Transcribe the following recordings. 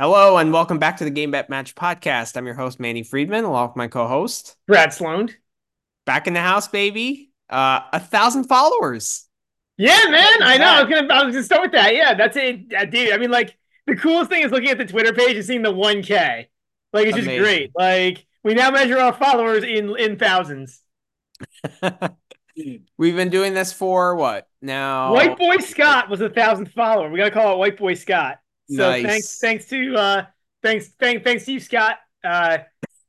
Hello and welcome back to the Game Bet Match podcast. I'm your host Manny Friedman, along with my co-host Brad Sloan. Back in the house, baby. Uh, a thousand followers. Yeah, man. I know. I was gonna. I was gonna start with that. Yeah, that's it, uh, dude. I mean, like the coolest thing is looking at the Twitter page and seeing the 1K. Like it's Amazing. just great. Like we now measure our followers in in thousands. We've been doing this for what now? White Boy Scott was a thousandth follower. We gotta call it White Boy Scott. So nice. thanks, thanks to uh, thanks, thanks, thanks to you, Scott. Uh,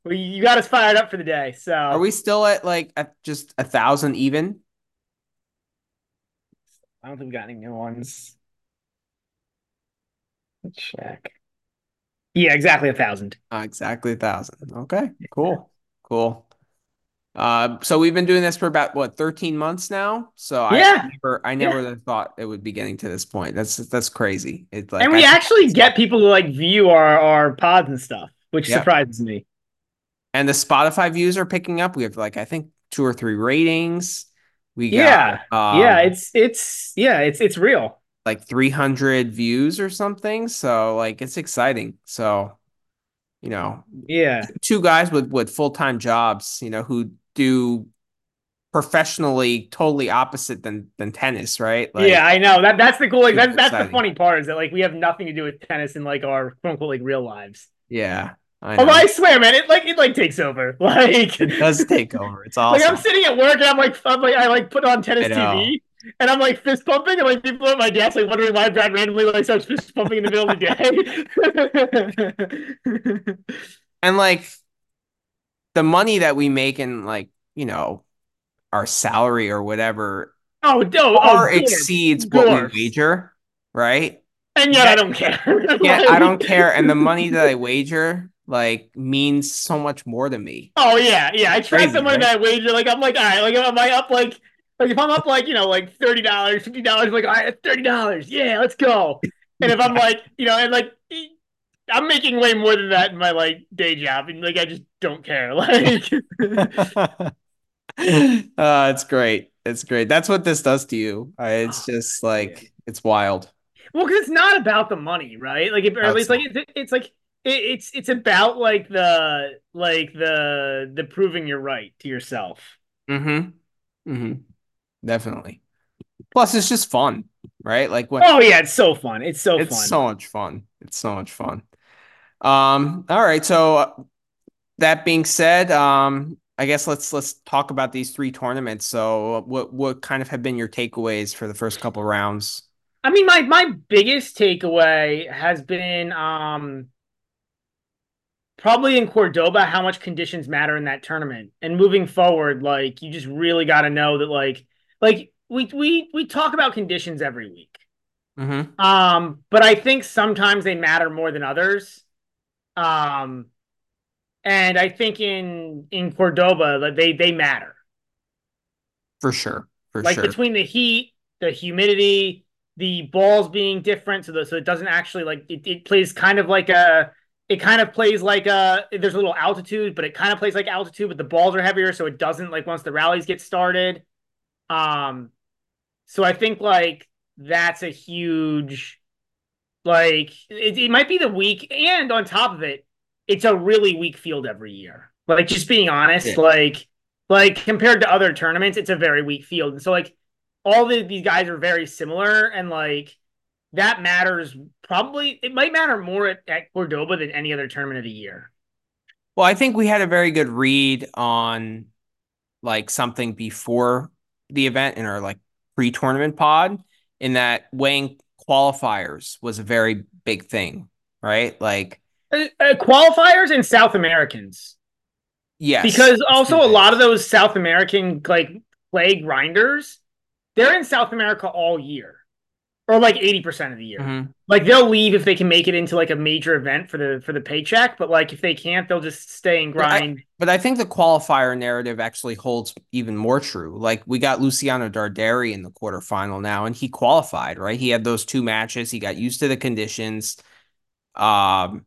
well, you got us fired up for the day. So are we still at like at just a thousand even? I don't think we got any new ones. Let's check. Yeah, exactly a thousand. Uh, exactly a thousand. Okay, cool, cool. Uh, so we've been doing this for about what 13 months now. So yeah. I never, I never yeah. thought it would be getting to this point. That's that's crazy. It's like, and we I actually get people to like view our our pods and stuff, which surprises me. And the Spotify views are picking up. We have like I think two or three ratings. We got, yeah, um, yeah. It's it's yeah, it's it's real. Like 300 views or something. So like it's exciting. So you know, yeah, two guys with with full time jobs. You know who do professionally totally opposite than than tennis, right? Like, yeah, I know that that's the cool. Like that's that's the funny part is that like we have nothing to do with tennis in like our quote unquote like real lives. Yeah. I Although I swear, man, it like it like takes over. Like it does take over. It's awesome. like I'm sitting at work and I'm like I'm like I like put on tennis TV and I'm like fist pumping and like people at my desk like wondering why Brad randomly like starts fist pumping in the middle of the day. and like the money that we make in like you know our salary or whatever oh no oh, far oh, exceeds what we wager right? And yet i don't care. Yeah i don't care. And the money that i wager like means so much more to me. Oh yeah yeah i trust the money right? that i wager like i'm like all right like am i up like like if i'm up like you know like $30 $50 like all right $30 yeah let's go. And if i'm like you know and like I'm making way more than that in my like day job, and like I just don't care. Like, uh, it's great. It's great. That's what this does to you. Uh, it's just like it's wild. Well, because it's not about the money, right? Like, if, or at least like it's, it's like it, it's it's about like the like the the proving you're right to yourself. Mm-hmm. Mm-hmm. Definitely. Plus, it's just fun, right? Like when. Oh yeah, it's so fun. It's so it's fun. so much fun. It's so much fun. Um, all right. So uh, that being said, um, I guess let's let's talk about these three tournaments. So what what kind of have been your takeaways for the first couple rounds? I mean, my my biggest takeaway has been um probably in Cordoba how much conditions matter in that tournament. And moving forward, like you just really got to know that like like we we we talk about conditions every week. Mm-hmm. Um, but I think sometimes they matter more than others. Um, and I think in in Cordoba, they they matter for sure. For like sure. between the heat, the humidity, the balls being different, so the, so it doesn't actually like it, it plays kind of like a it kind of plays like a there's a little altitude, but it kind of plays like altitude, but the balls are heavier, so it doesn't like once the rallies get started. Um, so I think like that's a huge like it, it might be the weak, and on top of it, it's a really weak field every year. Like just being honest, yeah. like like compared to other tournaments, it's a very weak field. And so like all the, these guys are very similar, and like that matters. Probably it might matter more at, at Cordoba than any other tournament of the year. Well, I think we had a very good read on like something before the event in our like pre-tournament pod in that weighing qualifiers was a very big thing, right? Like uh, uh, qualifiers and South Americans. Yes. Because also a lot of those South American like play grinders, they're in South America all year. Or like 80% of the year. Mm-hmm. Like they'll leave if they can make it into like a major event for the for the paycheck, but like if they can't, they'll just stay and grind. But I, but I think the qualifier narrative actually holds even more true. Like we got Luciano Darderi in the quarterfinal now, and he qualified, right? He had those two matches, he got used to the conditions. Um,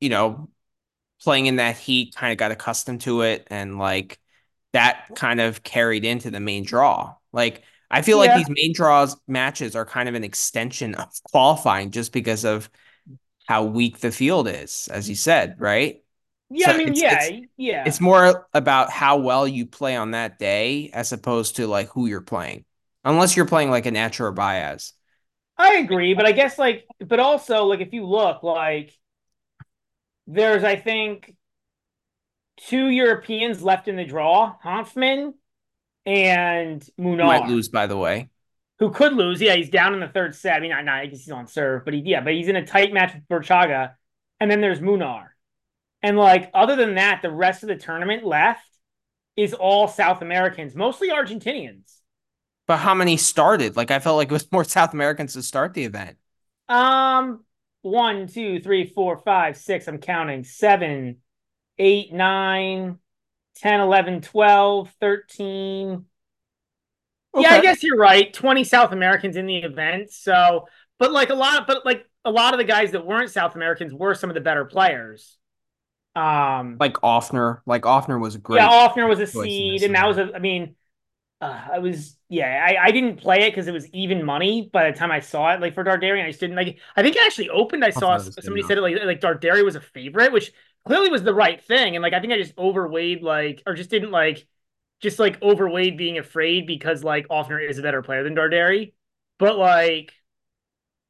you know, playing in that heat, kind of got accustomed to it, and like that kind of carried into the main draw. Like I feel yeah. like these main draws matches are kind of an extension of qualifying just because of how weak the field is, as you said, right? Yeah, So I mean, it's yeah, it's yeah. it's more about how well you play on that day as opposed to like who you're playing. Unless you're playing like a or Baez. I agree, but I guess like, but also like if you look like there's I think two Europeans left in the draw, Hanfmann and Munar. might lose, by the way. who could lose. Yeah, he's down in the third set. I mean, not, not I guess he's on serve, but he yeah, but he's in a tight match with Burruchaga, and then there's Munar, and like other than that, the rest of the tournament left is all South Americans, mostly Argentinians. But how many started? Like I felt like it was more South Americans to start the event. Um, one, two, three, four, five, six. I'm counting seven, eight, nine, 10, 11, 12, 13. Yeah, I guess you're right. 20 South Americans in the event. So, but like a lot but like a lot of the guys that weren't South Americans were some of the better players. Um, Like Offner. Like Offner was a great yeah, Offner was a seed, and that was a, I mean, uh, I was, yeah, I, I didn't play it because it was even money by the time I saw it, like for Dardarian. I just didn't like I think it actually opened. I saw thought it was good somebody said it like, like Dardarian was a favorite, which clearly was the right thing. And like, I think I just overweighed, like, or just didn't like, just like overweighed being afraid because like Offner is a better player than Darderi. But like,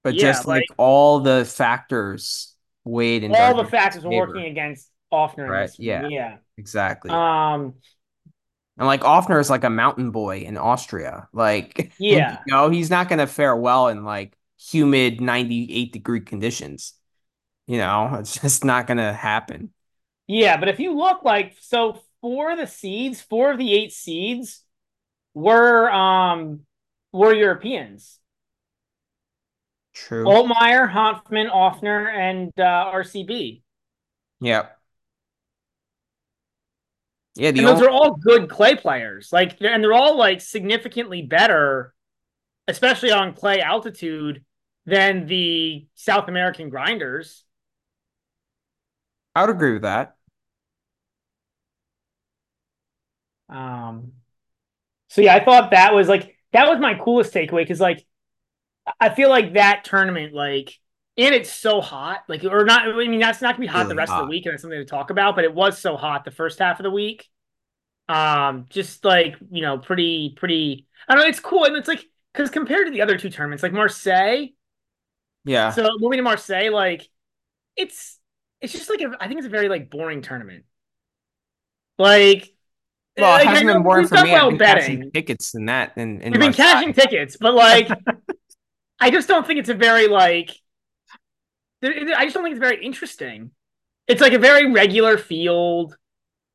But yeah, just like like all the factors weighed in all the factors were working against Offner Right, yeah. Yeah. Exactly. Um, And like Offner is like a mountain boy in Austria. Like, Yeah. you know, he's not gonna fare well in like humid 98 degree conditions. You know, it's just not gonna happen. Yeah, but if you look like so four of the seeds, four of the eight seeds were um were Europeans. True. Altmaier, Hanfmann, Offner, and uh, RCB. Yep. Yeah, the And those only are all good clay players. Like and they're all like significantly better, especially on clay altitude, than the South American grinders. I would agree with that. Um so yeah, I thought that was like that was my coolest takeaway because like I feel like that tournament, like, and it's so hot, like, or not. I mean, that's not gonna be hot the Really rest of the week, and that's something to talk about. But it was so hot the first half of the week. Um, just like you know, pretty, pretty. I don't know. It's cool, and it's like because compared to the other two tournaments, like Marseille. Yeah. So moving to Marseille, like, it's it's just like a, I think it's a very like boring tournament. Like, Well, it I hasn't been boring for me. well I've been betting. catching tickets in that and, in We've been cashing tickets, but like, I just don't think it's a very like. I just don't think it's very interesting. It's like a very regular field,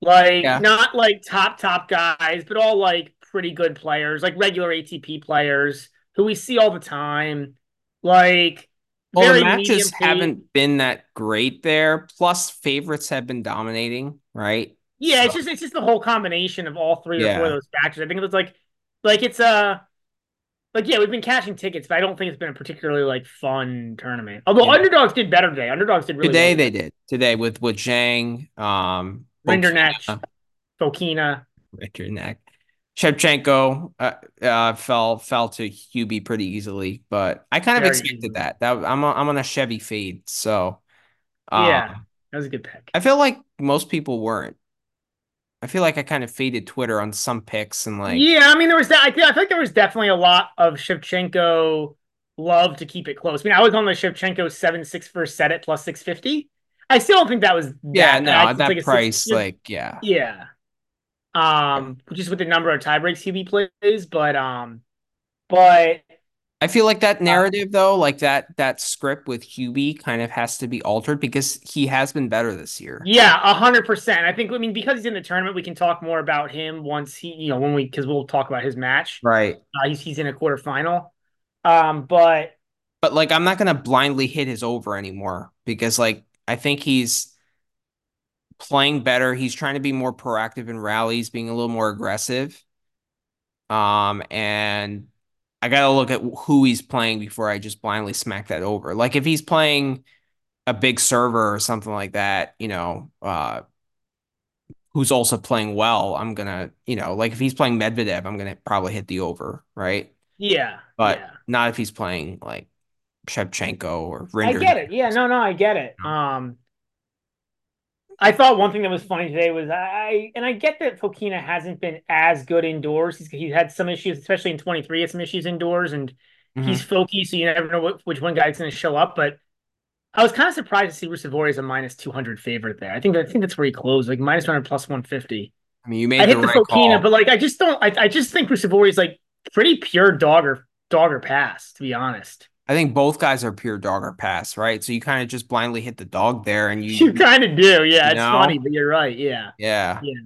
like Yeah. not like top top guys, but all like pretty good players, like regular ATP players who we see all the time. Like Well, the matches haven't been that great there. Plus, favorites have been dominating, right? Yeah, it's just it's just the whole combination of all three or four of those factors. I think it was like like it's uh like yeah, we've been cashing tickets, but I don't think it's been a particularly like fun tournament. Although Yeah. underdogs did better today. Underdogs did really Today well. they did. Today with with Zhang, um, Rinderknech, Fokina, Fokina. Shevchenko uh, uh, fell fell to Hubie pretty easily, but I kind of Very expected easily. that. That I'm on, I'm on a Chevy fade, so um, Yeah. That was a good pick. I feel like most people weren't. I feel like I kind of faded Twitter on some picks and like yeah, I mean there was that I feel, I feel like there was definitely a lot of Shevchenko love to keep it close. I mean, I was on the Shevchenko 7-6 first set at plus 650. I still don't think that was yeah, no, at that like a six- price, like yeah, Yeah. Um, just with the number of tie breaks Hubie plays, but um, but I feel like Uh, that narrative though, like that that script with Hubie kind of has to be altered because he has been better this year. yeah, a hundred percent. I think I mean because he's in the tournament, we can talk more about him once he, you know, when we because we'll talk about his match. Right. Uh, he's he's in a quarterfinal. Um, but But like I'm not gonna blindly hit his over anymore because like I think he's playing better. He's trying to be more proactive in rallies, being a little more aggressive. Um, and I gotta look at who he's playing before I just blindly smack that over. Like if he's playing a big server or something like that, you know, uh, who's also playing well, I'm gonna, you know, like if he's playing Medvedev, I'm gonna probably hit the over, right? yeah, But yeah. not if he's playing like Shevchenko or I get it. Yeah, no, no, I get it. Um, I thought one thing that was funny today was I, and I get that Fokina hasn't been as good indoors. He's he's had some issues, especially in 23, had some issues indoors, and Mm-hmm. he's Foki, so you never know what, which one guy's going to show up. But I was kind of surprised to see Ruusuvuori as a minus 200 favorite there. I think I think that's where he closed, like minus 100 plus 150. I mean, you made I hit the the right Fokina, call. but like I just don't. I, I just think Ruusuvuori is like pretty pure dogger dogger pass, to be honest. I think both guys are pure dog or pass, right? So you kind of just blindly hit the dog there, and you, You kind of do, yeah. It's No. funny, but you're right, yeah. yeah, Yeah.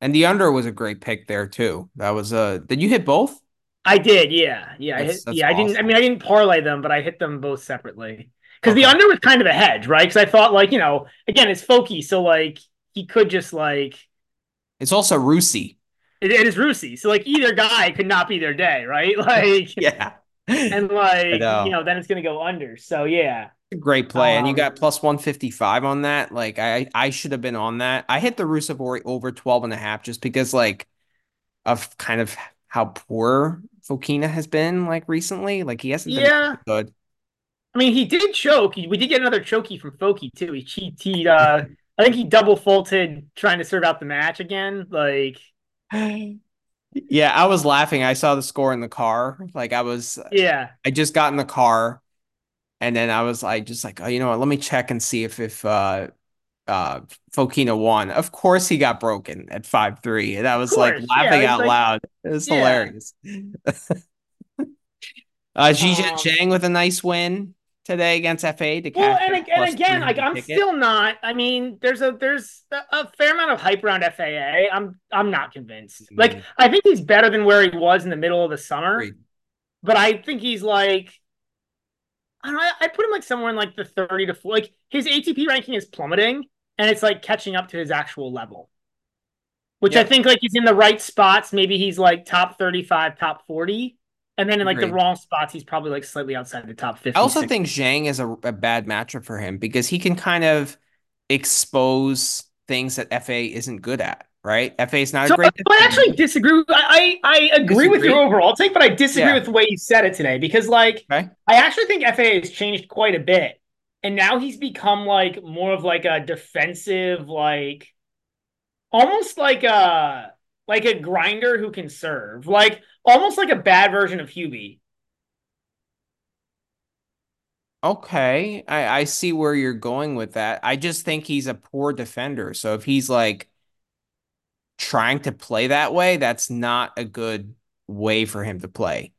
And the under was a great pick there too. That was a. Did you hit both? I did, yeah, yeah. I hit, that's yeah, I didn't. I mean, I didn't parlay them, but I hit them both separately because the under was kind of a hedge, right? Because I thought, like, you know, again, it's Foki, so like he could just like It's also Rusi. it, it is Rusi, so like either guy could not be their day, right? Like, Yeah. And like know. you know, then it's gonna go under. So yeah, Great play, and you Um, got plus 155 on that. Like I I should have been on that. I hit the Ruusuvuori over 12 and a half just because like of kind of how poor Fokina has been like recently. Like he hasn't been yeah. good. I mean, he did choke. We did get another chokey from Foki too. He cheated, uh I think he double faulted trying to serve out the match again. Like, Yeah, I was laughing. I saw the score in the car. Like I was yeah. I just got in the car and then I was like just like, oh, you know what, let me check and see if if uh uh Fokina won. Of course he got broken at 5-3. And I was like laughing yeah, out like- loud. It was Yeah. hilarious. uh Zhizhen Um, Zhang with a nice win today against FA to Well, and, and again, like I'm ticket. still not. I mean, there's a there's a, fair amount of hype around FAA. I'm I'm not convinced. Like Mm. I think he's better than where he was in the middle of the summer, Agreed. but I think he's like I don't know. I put him like somewhere in like the 30 to 40. Like his ATP ranking is plummeting, and it's like catching up to his actual level. Which I think like he's in the right spots. Maybe he's like top 35, top 40. And then in like the wrong spots, he's probably like slightly outside the top 50. I also 60. think Zhang is a, a bad matchup for him because he can kind of expose things that FA isn't good at, right? FA is not So a great uh, I actually disagree. I I, I agree with your overall take, but I disagree Yeah. with the way you said it today because like Okay. I actually think FA has changed quite a bit, and now he's become like more of like a defensive, like almost like a like a grinder who can serve, like almost like a bad version of Hubie. Okay, I, I see where you're going with that. I just think he's a poor defender. So if he's like trying to play that way, that's not a good way for him to play.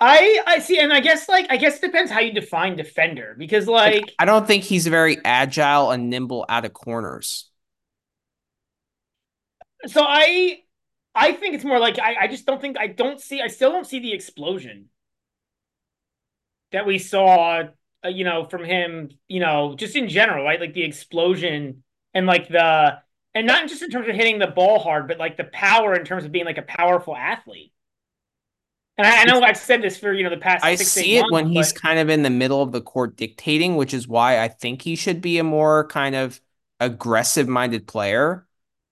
I I see, and I guess like I guess it depends how you define defender because like I don't think he's very agile and nimble out of corners. So I I think it's more like I, I just don't think I don't see I still don't see the explosion that we saw uh, you know from him you know just in general right like the explosion and like the and not just in terms of hitting the ball hard but like the power in terms of being like a powerful athlete and I, I know I've said this for you know the past I six, see eight it months, when he's kind of in the middle of the court dictating, which is why I think he should be a more kind of aggressive minded player.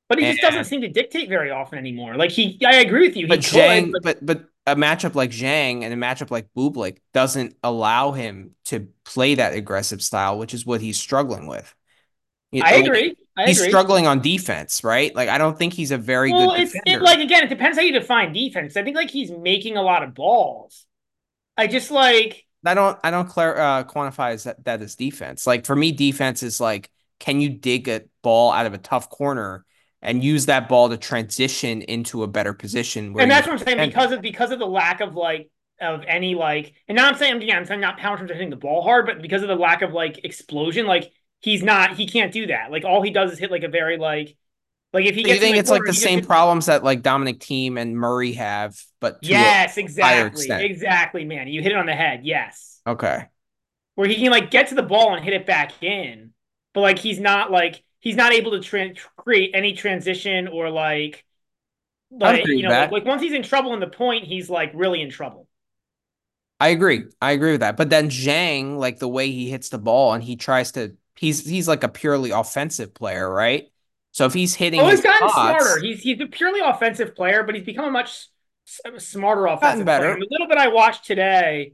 But he just doesn't seem to dictate very often anymore like he I agree with you But he could, Zhang, but but a matchup like Zhang and a matchup like Bublik doesn't allow him to play that aggressive style, which is what he's struggling with. You I know, agree I He's agree. struggling on defense, right? Like I don't think he's a very well, good it's defender. it, like again, it depends how you define defense. I think like he's making a lot of balls. I just like I don't I don't clar- uh, quantify as that, that as defense. Like for me, defense is like can you dig a ball out of a tough corner and use that ball to transition into a better position? Where and that's what I'm saying because of because of the lack of like of any like and now I'm saying again I'm saying not power terms hitting the ball hard, but because of the lack of like explosion, like he's not he can't do that. Like all he does is hit like a very like like if he Do you think it's like the same hits- problems that like Dominic Thiem and Murray have, but to a- Yes, exactly. Exactly, man. You hit it on the head. Yes. okay. where he can like get to the ball and hit it back in, but like he's not like he's not able to tra- create any transition or like like you know like, like once he's in trouble in the point, he's like really in trouble. I agree. I agree with that. But then Zhang, like the way he hits the ball and he tries to, he's he's like a purely offensive player, right? So if he's hitting, Oh, he's gotten shots- smarter. He's he's a purely offensive player, but he's become a much smarter offensive better. player. And the little bit I watched today,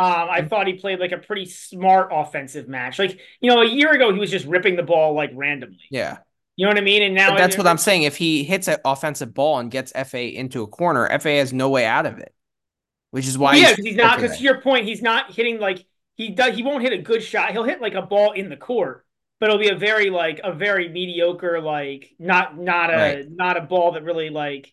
Um, I thought he played like a pretty smart offensive match. Like, you know, a year ago he was just ripping the ball like randomly. Yeah. You know what I mean? And now But that's what I'm saying. If he hits an offensive ball and gets FA into a corner, FA has no way out of it. Which is why yeah, he's, he's not. Because to your point, he's not hitting like he does. He won't hit a good shot. He'll hit like a ball in the court, but it'll be a very like a very mediocre like not not a Right. not a ball that really like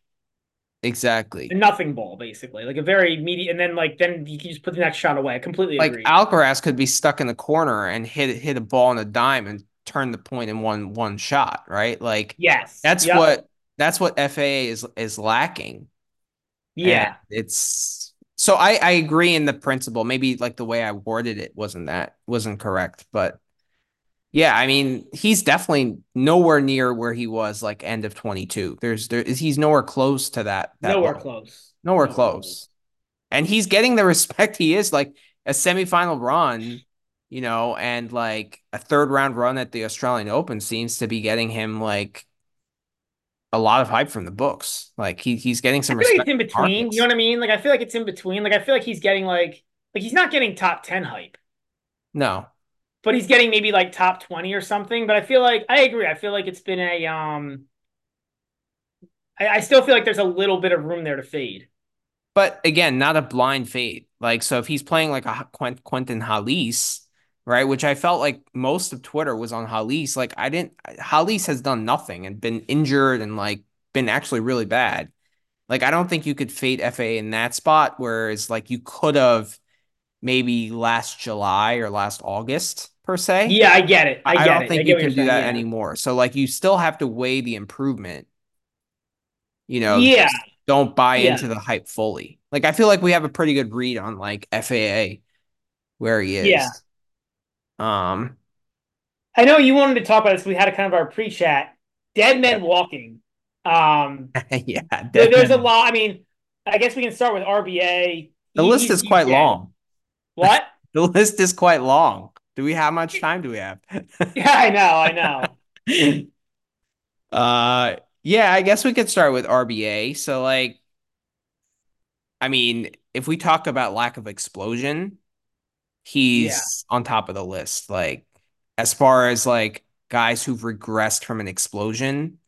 exactly. a nothing ball basically like a very media. And then like then you can just put the next shot away. I completely Like agree. Alcaraz could be stuck in the corner and hit hit a ball on a dime and turn the point in one one shot, right? Like yes, that's Yep. what that's what FAA is is lacking. Yeah, And it's so I I agree in the principle. Maybe like the way I worded it wasn't that wasn't correct, but yeah, I mean he's definitely nowhere near where he was like end of 22. There's there he's nowhere close to that that nowhere level. close. Nowhere Nowhere close. And he's getting the respect he is like a semifinal run, you know, and like a third round run at the Australian Open seems to be getting him like a lot of hype from the books. Like he he's getting I some feel like it's in between. markets. You know what I mean? Like I feel like it's in between. Like I feel like he's getting like like he's not getting top ten hype. No. But he's getting maybe like top 20 or something. But I feel like I agree. I feel like it's been a um I, I still feel like there's a little bit of room there to fade. But again, not a blind fade. Like, so if he's playing like a Quent- Quentin Halys, right, which I felt like most of Twitter was on Halys, like I didn't, Halys has done nothing and been injured and like been actually really bad. Like, I don't think you could fade FA in that spot, whereas like you could have maybe last July or last August per se. Yeah, I get it. I, I, get don't it. think I you can do that yeah. anymore. So like you still have to weigh the improvement. You know, Yeah. don't buy Yeah. into the hype fully. Like I feel like we have a pretty good read on like FAA where he is. Yeah. Um I know you wanted to talk about this. We had a kind of our pre-chat. Dead men walking. Um yeah, there- there's a lot. I mean, I guess we can start with RBA. The He- list is quite long. What? The list is quite long. Do we how much time do we have? Yeah, I know, I know. uh yeah, I guess we could start with RBA. So like I mean, if we talk about lack of explosion, he's on top of the list. Like as far as like guys who've regressed from an explosion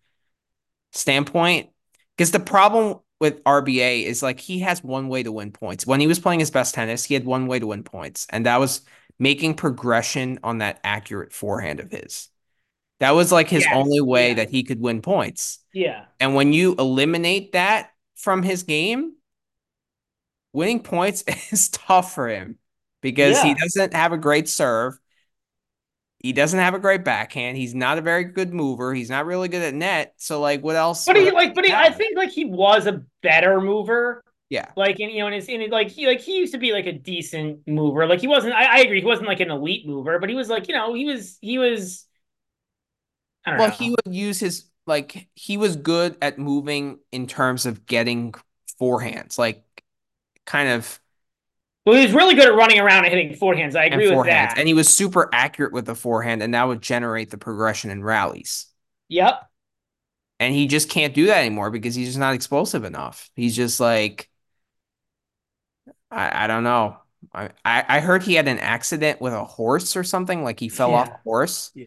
standpoint, because the problem with RBA is like he has one way to win points. When he was playing his best tennis, he had one way to win points, and that was making progression on that accurate forehand of his. That was like his Yes, only way yeah. that he could win points. Yeah. And when you eliminate that from his game, winning points is tough for him because he doesn't have a great serve. He doesn't have a great backhand. He's not a very good mover. He's not really good at net. So like what else? But he like, but he, I think like he was a better mover. Yeah. Like in you know, and, his in like he like he used to be like a decent mover. Like he wasn't. I, I agree. He wasn't like an elite mover, but he was like you know he was he was. I don't Well, know. he would use his like he was good at moving in terms of getting forehands, like kind of well, he was really good at running around and hitting forehands. I agree with that. And he was super accurate with the forehand, and that would generate the progression in rallies. yep. And he just can't do that anymore because he's just not explosive enough. He's just like I, I don't know. I, I heard he had an accident with a horse or something, like he fell off a horse. Yeah.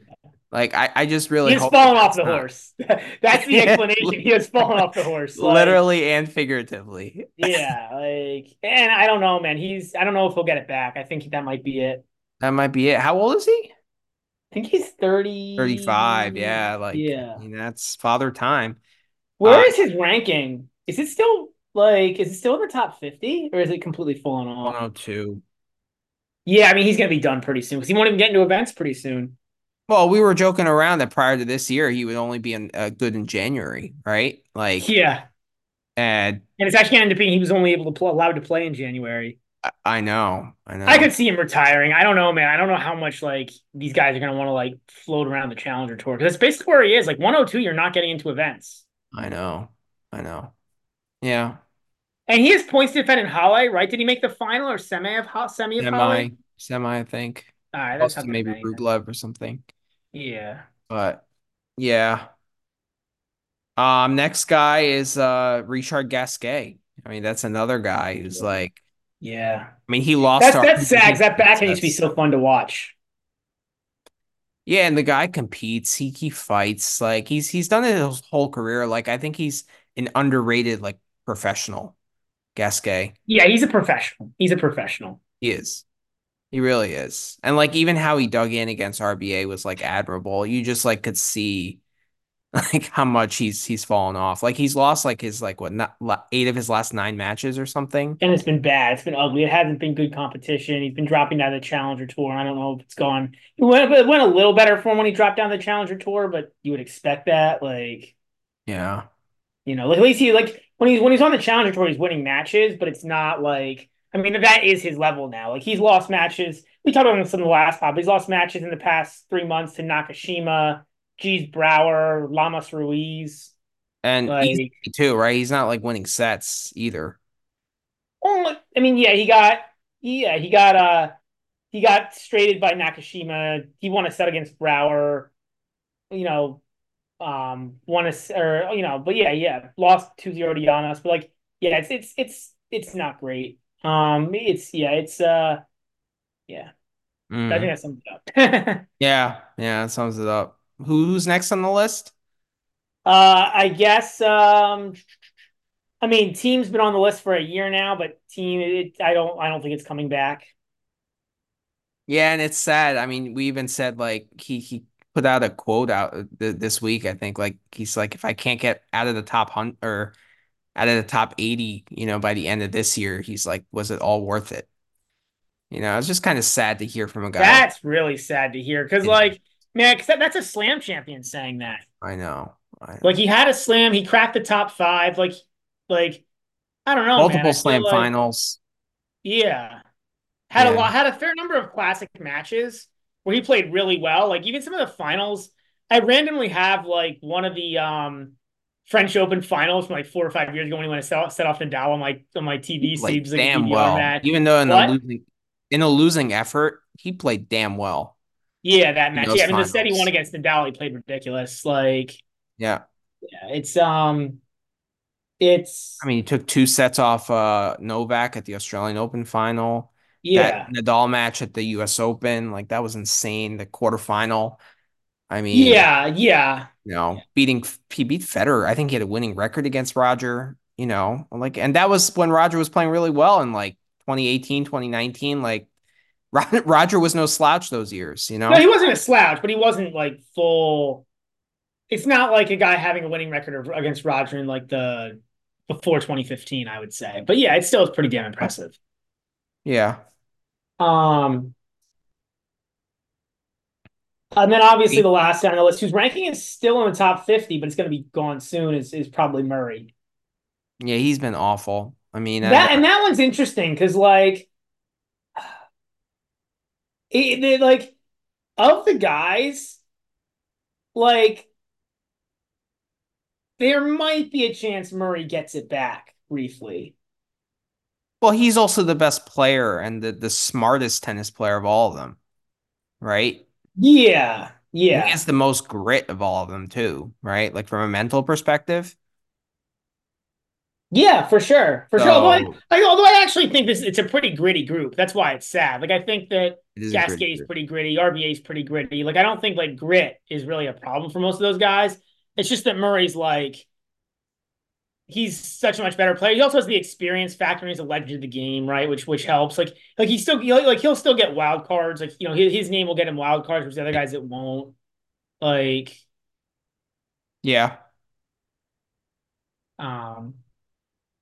Like I, I just really he's fallen off the not- horse. That's the explanation. He has fallen off the horse. Like, literally and figuratively. Yeah. Like, and I don't know, man. He's. I don't know if he'll get it back. I think that might be it. That might be it. How old is he? I think he's thirty. 35. Yeah, like Yeah. I mean, that's father time. Where Uh, is his ranking? Is it still like is it still in the top 50 or is it completely fallen off? 102. Yeah, I mean he's gonna be done pretty soon because he won't even get into events pretty soon. Well, we were joking around that prior to this year, he would only be in, uh, good in January, right? Like, Yeah. and And it's actually gonna up being he was only able to play allowed to play in January. I, I know, I know, I could see him retiring. I don't know, man. I don't know how much like these guys are gonna want to like float around the challenger tour. Because that's basically where he is. Like 102, you're not getting into events. I know, I know. Yeah, And he has points to defend in Halle, right? Did he make the final or semi of Ha- semi of Halle? semi, semi, I think. All right, that's maybe. Rublev or something. Yeah. But yeah. Um, next guy is uh Richard Gasquet. I mean, that's another guy who's Yeah. like Yeah. I mean, he lost. That's that's sad. That back used to be so fun to watch. Yeah, and the guy competes. He he fights. Like he's he's done it his whole career. Like I think he's an underrated like professional. Gasquet. Yeah, he's a professional. He's a professional. He is. He really is. And like even how he dug in against RBA was like admirable. You just like could see like how much he's he's fallen off. Like he's lost like his like what not eight of his last nine matches or something. And it's been bad. It's been ugly. It hasn't been good competition. He's been dropping down the Challenger Tour. I don't know if it's gone. It went, it went a little better for him when he dropped down the Challenger Tour, but you would expect that. Like, yeah, you know, like at least he like when he's when he's on the Challenger Tour, he's winning matches, but it's not like I mean that is his level now. Like he's lost matches. We talked about this in the last pod. He's lost matches in the past three months to Nakashima Gijs Brouwer, Llamas Ruiz. And like, too, right? He's not like winning sets either. Well, I mean, yeah, he got yeah, he got uh he got straighted by Nakashima. He won a set against Brouwer, You know, um won a or you know, but yeah, yeah, lost 2-0 to Llanes, but like yeah, it's it's it's it's not great. Um it's yeah, it's uh yeah. Mm. I think that sums it up. yeah, yeah, that sums it up. Who's next on the list? Uh, I guess. Um, I mean, Thiem's been on the list for a year now, but Thiem, it, I don't, I don't think it's coming back. Yeah, and it's sad. I mean, we even said like he he put out a quote out th- this week. I think like he's like, if I can't get out of the top hunt or out of the top eighty, you know, by the end of this year, he's like, was it all worth it? You know, it's just kind of sad to hear from a guy. That's really sad to hear because, like, Man, that, that's a slam champion saying that. I know. I know. Like he had a slam, he cracked the top five. Like, like I don't know. Multiple man. slam like, finals. Yeah, had yeah. a lot, had a fair number of classic matches where he played really well. Like even some of the finals, I randomly have like one of the um French Open finals from like four or five years ago when he went to set, off Nadal on my on my TV. Like, damn well. Even though in what? a losing in a losing effort, he played damn well. Yeah, that match. Yeah, I mean the set he won against Nadal, he played ridiculous. Like, yeah, yeah, it's um, it's. I mean, he took two sets off uh Novak at the Australian Open final. Yeah, that Nadal match at the U.S. Open, like that was insane. The quarterfinal. I mean, yeah, yeah. You know, beating he beat Federer. I think he had a winning record against Roger. You know, like, and that was when Roger was playing really well in like 2018, 2019. Like Roger was no slouch those years, you know. No, he wasn't a slouch, but he wasn't like full. It's not like a guy having a winning record against Roger in like the before 2015, I would say. But yeah, it still is pretty damn impressive. Yeah. Um. And then obviously the last guy on the list whose ranking is still in the top 50, but it's going to be gone soon is is probably Murray. Yeah, he's been awful. I mean, that I, and that one's interesting because like it, they, like of the guys, like there might be a chance Murray gets it back briefly. Well, he's also the best player and the, the smartest tennis player of all of them, right? Yeah, yeah. He has the most grit of all of them too, right? Like from a mental perspective. Yeah, for sure, for so, sure. Although I, like, although I actually think this it's a pretty gritty group. That's why it's sad. Like I think that Gasquet is pretty gritty, RBA is pretty gritty. Like I don't think like grit is really a problem for most of those guys. It's just that Murray's like he's such a much better player. He also has the experience factor. He's a legend of the game, right? Which which helps. Like like he still like he'll still get wild cards. Like you know his, his name will get him wild cards, which the other guys it won't. Like yeah. Um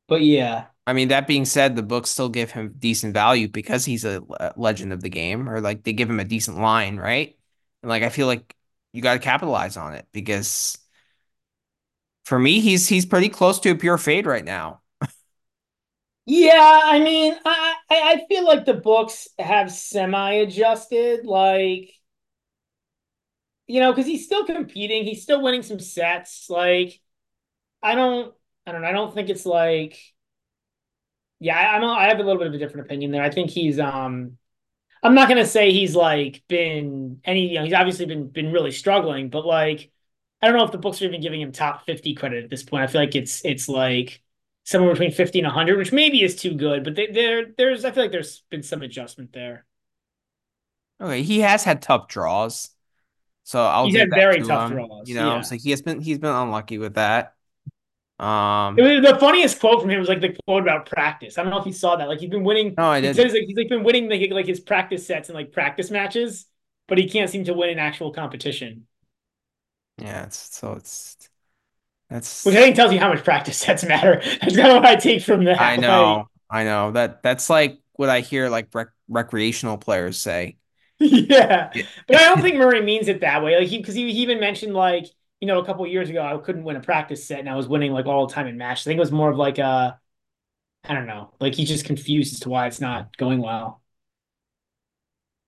but yeah. I mean, that being said, the books still give him decent value because he's a legend of the game, or like they give him a decent line, right? And like I feel like you got to capitalize on it because for me, he's he's pretty close to a pure fade right now. yeah, I mean, I I feel like the books have semi adjusted, like you know, because he's still competing, he's still winning some sets. Like, I don't I don't. I don't think it's like. Yeah, I, I'm. A, I have a little bit of a different opinion there. I think he's. Um, I'm not gonna say he's like been any. You know, he's obviously been been really struggling, but like, I don't know if the books are even giving him top 50 credit at this point. I feel like it's it's like somewhere between 50 and 100, which maybe is too good, but there there's I feel like there's been some adjustment there. Okay, he has had tough draws, so I'll He's had very to tough him. draws. You know, Yeah. so he has been he's been unlucky with that. Um, the funniest quote from him was like the quote about practice. I don't know if you saw that. Like he's been winning. no, I He did. says like he's like been winning like, like his practice sets and like practice matches, but he can't seem to win in actual competition. Yeah, it's so it's that's Which I think tells you how much practice sets matter. That's kind of what I take from that. I know, I know that that's like what I hear like rec recreational players say. yeah, Yeah. but I don't think Murray means it that way. Like he because he, he even mentioned like you know a couple years ago I couldn't win a practice set and I was winning like all the time in match. I think it was more of like a I don't know, like he's just confused as to why it's not going well.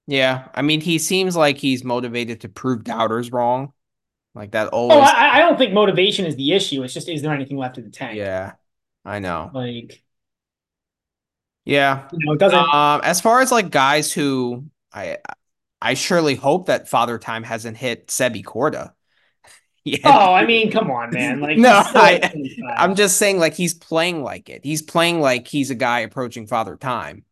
Yeah, I mean, he seems like he's motivated to prove doubters wrong. Like that Oh, always. I, I don't think motivation is the issue. It's just is there anything left in the tank? Yeah, I know. Like Yeah. you know, it doesn't. Um, as far as like guys who I I surely hope that Father Time hasn't hit Sebi Korda. Yeah. oh, I mean, come on, man. Like No, still I- at 25. I'm just saying like he's playing like it. He's playing like he's a guy approaching Father Time.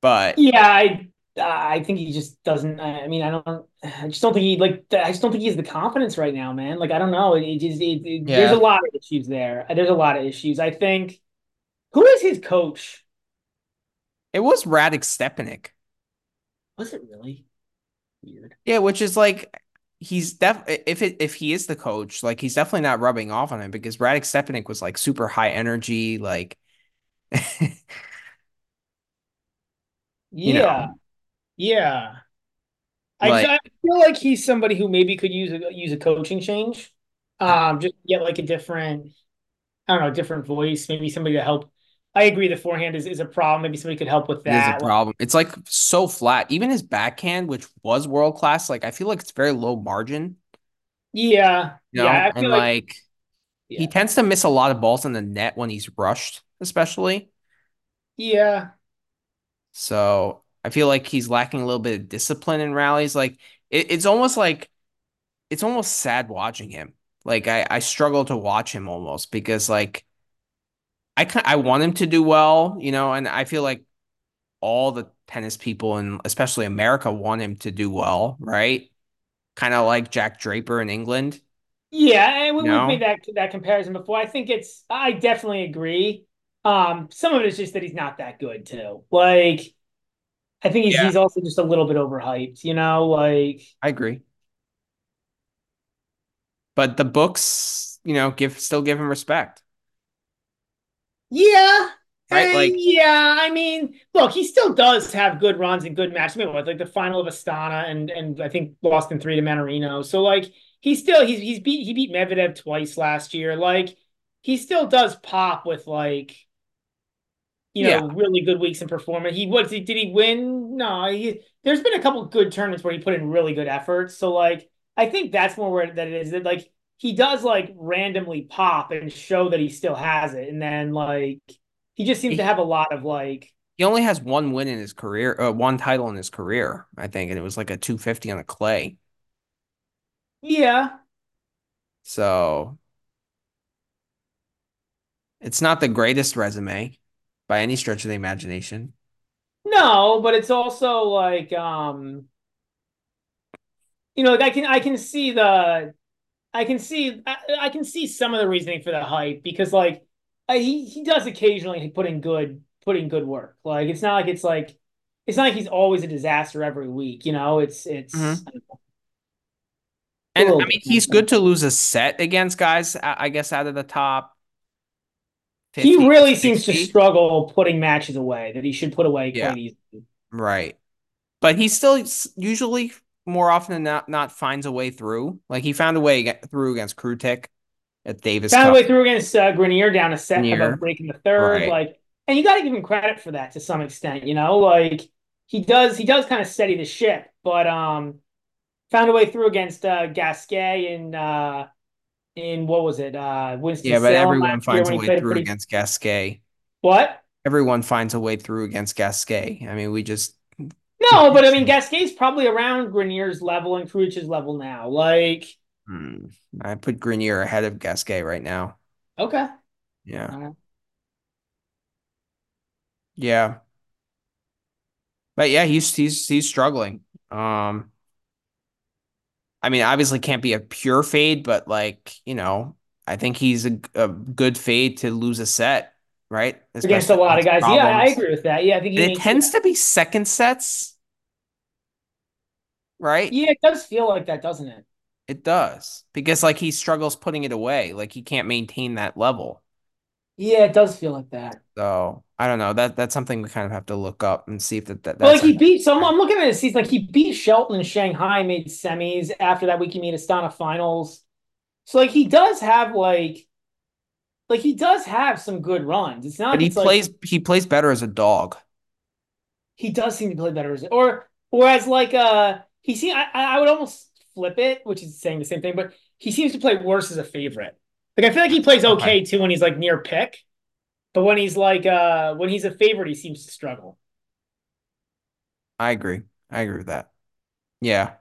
But Yeah, I I think he just doesn't. I mean, I don't. I just don't think he like. I just don't think he has the confidence right now, man. Like I don't know. It, just it, it- there's a lot of issues there. There's a lot of issues. I think. Who is his coach? it was Radek Stepanek. Was it really weird? Yeah, which is like he's def if it if he is the coach, like he's definitely not rubbing off on him because Radek Stepanek was like super high energy, like You know. Yeah, yeah. I, I feel like he's somebody who maybe could use a use a coaching change. Um, just get like a different, I don't know, different voice. Maybe somebody to help. I agree, the forehand is, is a problem. Maybe somebody could help with that. It is a problem. It's like so flat. Even his backhand, which was world class, like I feel like it's very low margin. Yeah, You know, yeah. I and feel like, like he tends to miss a lot of balls in the net when he's rushed, especially. yeah, So I feel like he's lacking a little bit of discipline in rallies. Like it, it's almost like it's almost sad watching him. Like I, I struggle to watch him almost because like I can I want him to do well, you know, and I feel like all the tennis people and especially America want him to do well, right? Kind of like Jack Draper in England. yeah. And we, No. we've made that that comparison before. I think it's. I definitely agree. Um, some of it is just that he's not that good too. Like, I think he's Yeah. he's also just a little bit overhyped. You know, like. I agree. But the books, you know, give still give him respect. Yeah. Right, eh, like- yeah, I mean, look, he still does have good runs and good matches. I mean, like the final of Astana and and I think lost in three to Mannarino. So like he's still he's he's beat he beat Medvedev twice last year. Like he still does pop with like you know Yeah. really good weeks in performance. He what did he win? No, he there's been a couple good tournaments where he put in really good efforts. So like I think that's more where that it is that like he does like randomly pop and show that he still has it, and then like he just seems He- to have a lot of like He only has one win in his career, uh, one title in his career, I think, and it was like a 250 on a clay. yeah So it's not the greatest resume by any stretch of the imagination. no, but it's also like um you know like I can I can see the I can see I, I can see some of the reasoning for the hype because like I, he he does occasionally put in good put in good work. Like it's not like it's like it's not like he's always a disaster every week. You know, it's it's Mhm. I. And I mean, he's good to lose a set against guys, I guess, out of the top. He 50, really seems to struggle putting matches away that he should put away Yeah. quite easily. Right. But he still usually more often than not not finds a way through. Like he found a way through against Krutik at Davis Found a way through against uh, Grenier down a set Grenier. about breaking the third. Right. Like, and you got to give him credit for that to some extent. You know, like he does he does kind of steady the ship, but um, found a way through against uh, Gasquet and uh in what was it uh Winston Yeah, but everyone finds a way through pretty against Gasquet. what? Everyone finds a way through against Gasquet. I mean, we just No, but I mean Gasquet's probably around Grenier's level and Krujic's level now. Like, hmm, I put Grenier ahead of Gasquet right now. okay, Yeah. Yeah. But yeah, he's he's he's struggling. Um I mean, obviously can't be a pure fade, but like, you know, I think he's a, a good fade to lose a set, right? against a lot of guys. Yeah, I agree with that. Yeah, I think he it tends to be second sets, right? yeah, it does feel like that, doesn't it? It does. Because like he struggles putting it away. Like he can't maintain that level. Yeah, it does feel like that. So I don't know. That that's something we kind of have to look up and see if that, that But like that's he beat so I'm, looking at his season like he beat Shelton in Shanghai, made semis. After that week, he made Astana finals. So like he does have like like he does have some good runs. It's but not he it's like plays he plays better as a dog. he does seem to play better as a or whereas like uh he see I I would almost flip it, which is saying the same thing, but he seems to play worse as a favorite. Like I feel like he plays Okay. okay too when he's like near pick, but when he's like uh when he's a favorite, he seems to struggle. I agree. I agree with that. Yeah.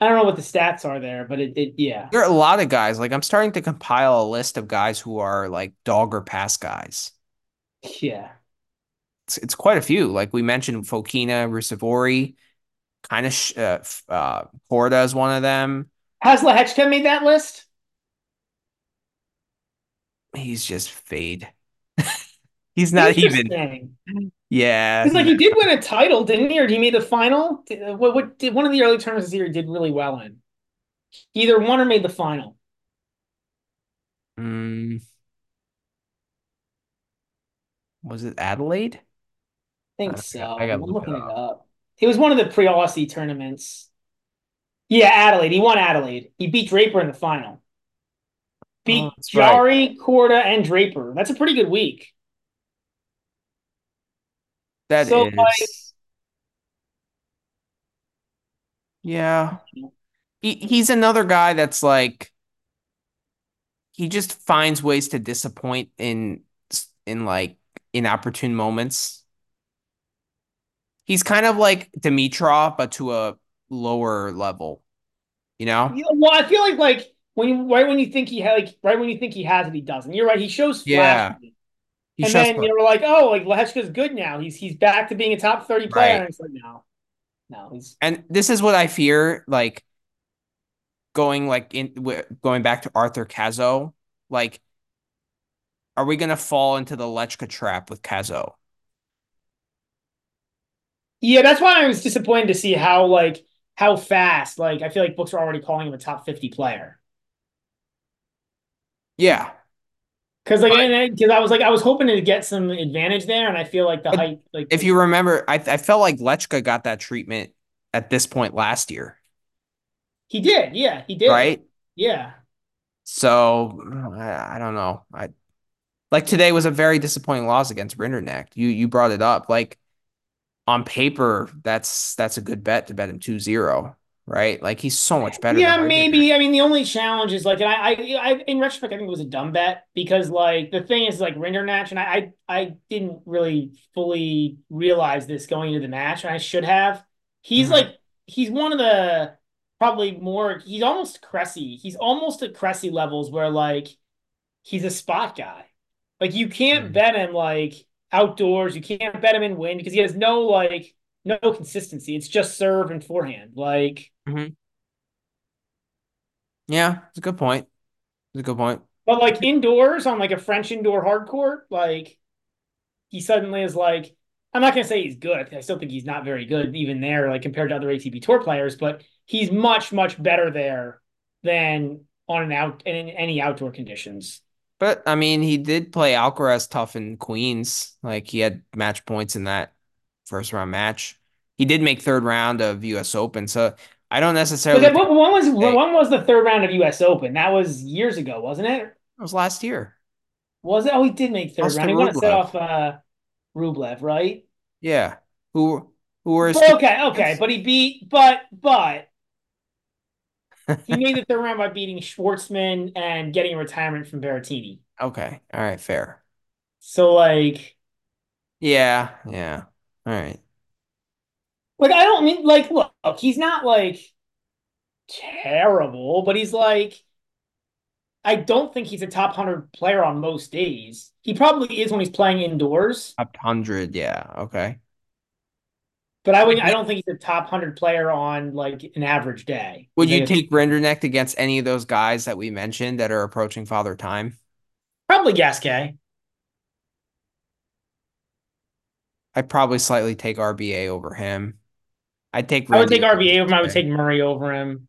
I don't know what the stats are there, but it, it yeah. There are a lot of guys. Like I'm starting to compile a list of guys who are like dog or pass guys. Yeah. It's, it's quite a few. Like we mentioned Fokina, Ruusuvuori, kind of sh uh, uh Porta is one of them. Has Lehechka made that list? He's just fade. He's not even. Yeah, Because like he- did win a title, didn't he? Or did he made the final? What, what did one of the early tournaments this year he did really well in? He either won or made the final. Mm, was it Adelaide? I think I so. got- I I'm gotta it looking it up. up. It was one of the pre-Aussie tournaments. Yeah, Adelaide. He won Adelaide. He beat Draper in the final. Beat Oh, that's right. Jarry, Korda, and Draper. That's a pretty good week. That So, is. like- Yeah. He, he's another guy that's like he just finds ways to disappoint in in like inopportune moments. He's kind of like Dimitrov, but to a lower level, you know? Yeah, well, I feel like like when you right when you think he had like right when you think he has it, he doesn't. You're right. He shows Yeah. He and then you're like, oh, like Lehechka's good now. He's he's back to being a top 30 player. Right. And it's like, no. No, he's and this is what I fear, like going like in w- going back to Arthur Cazaux, like are we gonna fall into the Lehechka trap with Cazzo? Yeah, that's why I was disappointed to see how like how fast like I feel like books are already calling him a top 50 player. Yeah. Because like because I was like I was hoping to get some advantage there, and I feel like the But height like If you remember, I I felt like Lehechka got that treatment at this point last year, he did, yeah, he did, right? yeah. So I, I don't know. I like today was a very disappointing loss against Rinderknecht. You you brought it up. Like on paper, that's that's a good bet to bet him 2-0, right? Like he's so much better Yeah, maybe. I mean, the only challenge is like, and I, I, I, in retrospect, I think it was a dumb bet because, like, the thing is, like, Rinderknecht, and I, I, I didn't really fully realize this going into the match, and I should have. He's Mhm. like, he's one of the probably more. He's almost Cressy. He's almost at Cressy levels where like he's a spot guy. Like you can't Mhm. bet him like outdoors. You can't bet him in wind because he has no like no consistency. It's just serve and forehand. Like. Mm-hmm. Yeah, it's a good point. It's a good point. But like indoors on like a French indoor hard court, like he suddenly is like I'm not gonna say he's good. I still think he's not very good even there, like compared to other ATP tour players, but he's much, much better there than on an out in any outdoor conditions. But I mean, he did play Alcaraz tough in Queens. Like he had match points in that first round match. He did make third round of US Open, so I don't necessarily then, think when was when was the third round of US Open? That was years ago, wasn't it? it was last year. Was it? Oh, he did make third Lost round. He won a set off uh Rublev, right? Yeah. Who who were Well, okay, okay, but he beat, but but he made the third round by beating Schwartzman and getting a retirement from Berrettini. Okay. All right, fair. So like, Yeah, yeah. All right. Like I don't mean like look, he's not like terrible, but he's like I don't think he's a top hundred player on most days. He probably is when he's playing indoors, Top 100, yeah, okay. but I would I don't think he's a top hundred player on like an average day. Would you take Rinderknecht against any of those guys that we mentioned that are approaching father time? probably Gasquet? I'd probably slightly take RBA over him. I'd take I would take Randy RBA over him. I would take Murray over him.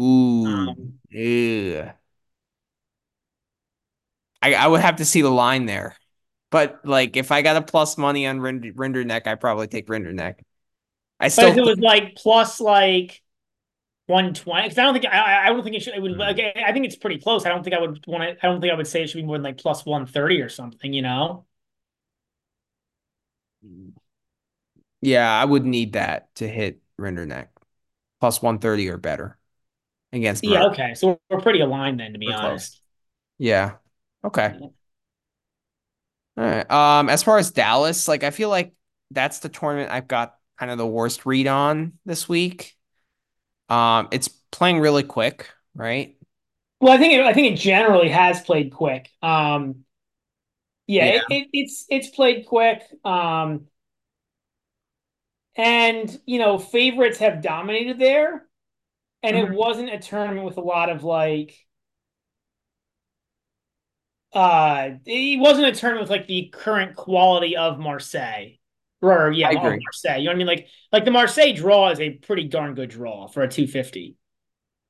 Ooh. Um, Ew. I, I would have to see the line there. But like if I got a plus money on Rinder, Rinderknecht, I'd probably take Rinderknecht. I But still if it was like plus like one twenty, because I don't think I, I don't think it should. It would. Like, I think it's pretty close. I don't think I would want to. I don't think I would say it should be more than like plus one thirty or something. You know? Yeah, I would need that to hit Rinderknecht. Plus 130 or better against Yeah. Okay. So we're pretty aligned then, to be We're close. honest. Yeah. Okay. All right. Um, as far as Dallas, like I feel like that's the tournament I've got kind of the worst read on this week. Um, it's playing really quick, right? Well, I think it, I think it generally has played quick. Um, yeah, Yeah. It, it, it's it's played quick. Um, and you know, favorites have dominated there, and Mhm. it wasn't a tournament with a lot of like. Uh, it wasn't a tournament with like the current quality of Marseille, or yeah, I agree. Marseille. You know what I mean? Like, like the Marseille draw is a pretty darn good draw for a two fifty.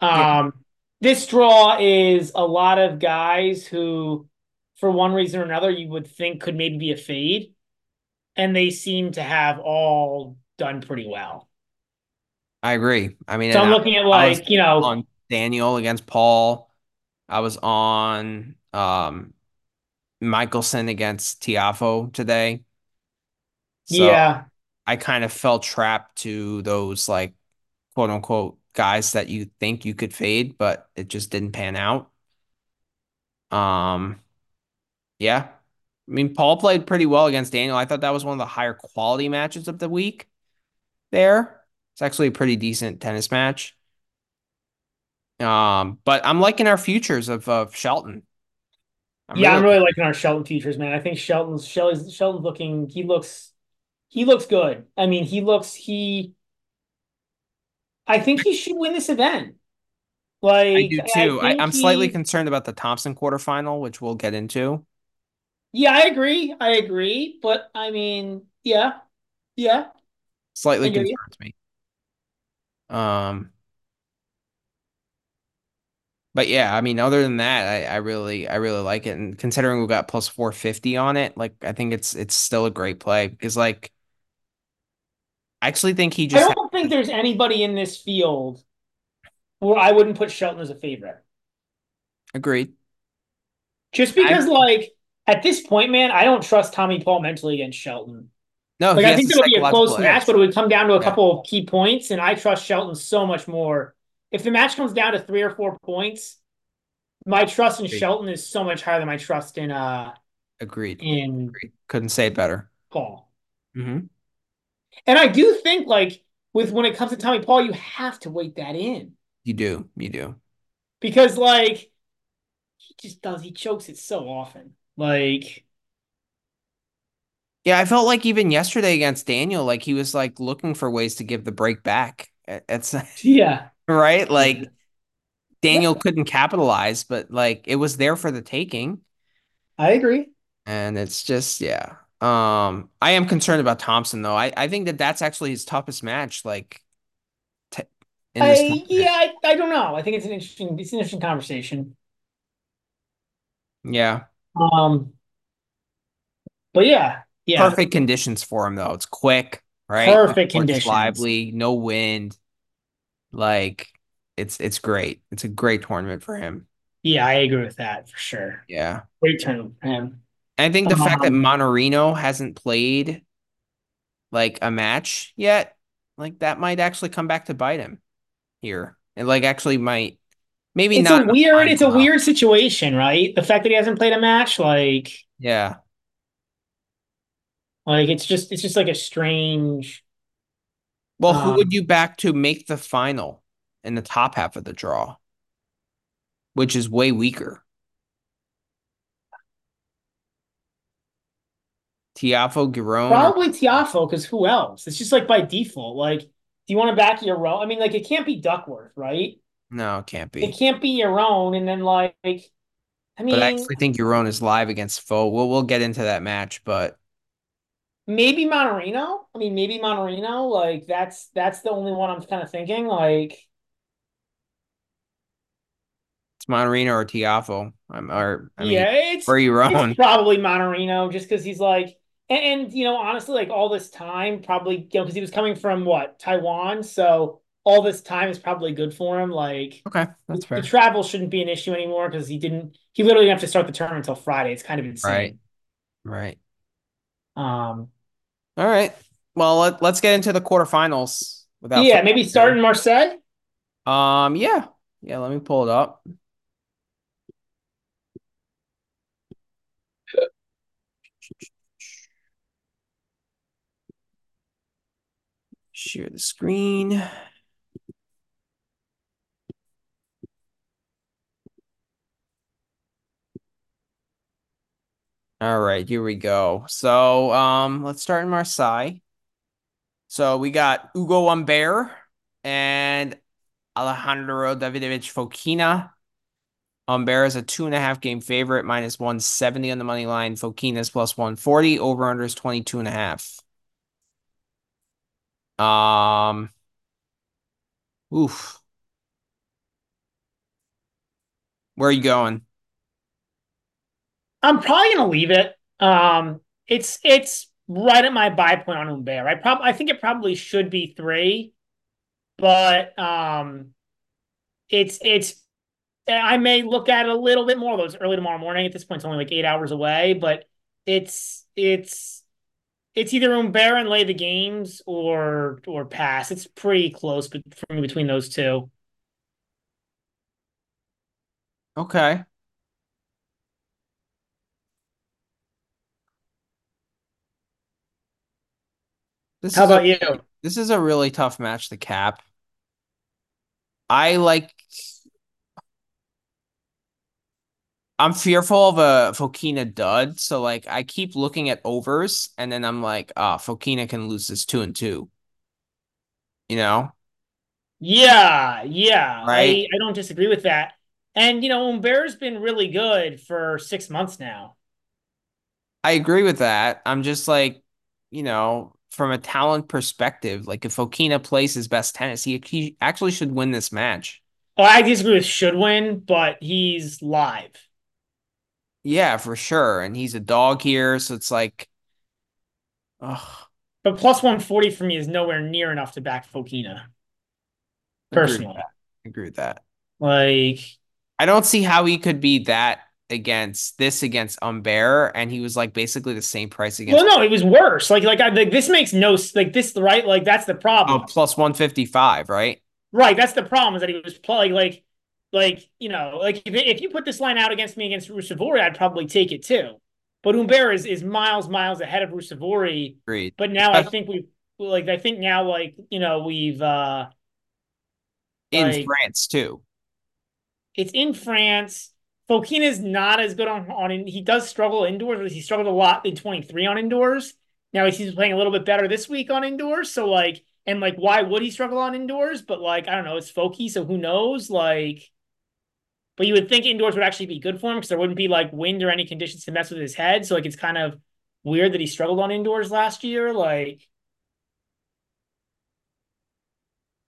Yeah. Um, this draw is a lot of guys who, for one reason or another, you would think could maybe be a fade, and they seem to have all done pretty well. I agree. I mean, So I'm looking at I was like you know, on Daniel against Paul. I was on um Michelsen against Tiafoe today. So yeah, I kind of fell trapped to those like quote unquote guys that you think you could fade, but it just didn't pan out. Um, yeah. I mean, Paul played pretty well against Daniel. I thought that was one of the higher quality matches of the week there. It's actually a pretty decent tennis match. Um, but I'm liking our futures of of Shelton. I'm yeah, I'm really- really liking our Shelton futures, man. I think Shelton's Shelton's Shelton's looking. He looks, he looks good. I mean, he looks he. I think he should win this event. Like I do too. I, I'm slightly he- concerned about the Thompson quarterfinal, which we'll get into. Yeah, I agree. I agree. But I mean, yeah, yeah. Slightly I you. concerns me. Um, but yeah, I mean, other than that, I, I really, I really like it. And considering we got plus 450 on it, like I think it's it's still a great play because like I actually think he just. I don't think there's anybody in this field where I wouldn't put Shelton as a favorite. agreed. Just because, like, at this point, man, I don't trust Tommy Paul mentally against Shelton. No, Like, I think it'll be a close match, but it would come down to a Yeah. couple of key points, and I trust Shelton so much more. If the match comes down to three or four points, my trust in Agreed. Shelton is so much higher than my trust in uh Agreed. in Agreed. Couldn't say it better. Paul. Mm-hmm. And I do think, like, with when it comes to Tommy Paul, you have to weight that in. You do. You do. because like he just does he chokes it so often like Yeah, I felt like even yesterday against Daniel, like he was like looking for ways to give the break back. It's yeah right. Like Daniel couldn't capitalize, but like it was there for the taking. i agree And it's just, yeah. Um, I am concerned about Thompson though. I, I think that that's actually his toughest match. Like, t I, yeah I, I don't know i think it's an interesting it's an interesting conversation yeah. um but yeah yeah Perfect conditions for him though. It's quick, right? Perfect conditions. lively, no wind. Like, it's it's great. It's a great tournament for him. yeah i agree with that for sure Yeah. great tournament for him I think the fact that Um, Mannarino hasn't played like a match yet, like that might actually come back to bite him here. And like actually might maybe it's not a weird it's a weird situation right the fact that he hasn't played a match like Yeah. Like it's just it's just like a strange. Well, um, who would um you back to make the final in the top half of the draw, which is way weaker? Tiafoe Giron. Probably Tiafoe, because who else? It's just like by default. Like, do you want to back Giron? I mean, like it can't be Duckworth, right? No, it can't be. It can't be Giron, and then like, I mean, but I actually think Giron is live against Foe. We'll we'll get into that match, but maybe Mannarino. I mean, maybe Mannarino. Like that's that's the only one I'm kind of thinking. Like, it's Mannarino or Tiafoe. I'm or I mean yeah, it's or it's Giron. probably Mannarino, just because he's like, and, and you know, honestly, like all this time, probably you know, because he was coming from what Taiwan, so all this time is probably good for him. Like Okay, that's that's the travel shouldn't be an issue anymore because he didn't. He literally didn't have to start the tournament until Friday. It's kind of insane. Right, insane. right. Um, All right. Well, let, let's get into the quarterfinals without yeah, maybe starting Marseille. Um, yeah. Yeah, let me pull it up. Share the screen. All right, here we go. So, um, let's start in Marseille. So we got Ugo Humbert and Alejandro Davidovich Fokina. Humbert is a two and a half game favorite, minus 170 on the money line. Fokina is plus 140. Over under is 22 and a half. Um, oof. Where are you going? I'm probably gonna leave it. Um, it's it's right at my buy point on Humbert. I probably I think it probably should be three, but um, it's it's I may look at it a little bit more though. It's early tomorrow morning. At this point, it's only like eight hours away, but it's it's it's either Humbert and lay the games or or pass. It's pretty close but for me between those two. Okay. This How is a about you? this is a really tough match to cap. I like I'm fearful of a Fokina dud, so like I keep looking at overs and then I'm like, ah, Fokina can lose this two and two. You know? Yeah, yeah. Right? I I don't disagree with that. And you know, Humbert's been really good for six months now. I agree with that. I'm just like, you know, from a talent perspective, like if Fokina plays his best tennis, he he actually should win this match. Oh, I disagree with should win, but he's live. Yeah, for sure. And he's a dog here, so it's like, oh, But plus 140 for me is nowhere near enough to back Fokina, agree with personally. that. Agree with that. Like, I don't see how he could be that against this against Humbert, and he was like basically the same price against well, no, it was worse. Like, like, I, like this makes no like this right. Like, that's the oh problem. plus 155, right? Right, that's the problem is that he was playing like, like you know, like if, if you put this line out against me against Ruusuvuori, I'd probably take it too. But Humbert is is miles miles ahead of Ruusuvuori. Agreed. But now I think we've like I think now like you know we've uh In like France too. it's in France. Fokina is not as good on on he does struggle indoors. He struggled a lot in 23 on indoors. Now he he's playing a little bit better this week on indoors. So like and like why would he struggle on indoors? But like I don't know, it's Foki, so who knows? Like but you would think indoors would actually be good for him because there wouldn't be like wind or any conditions to mess with his head. So like it's kind of weird that he struggled on indoors last year. Like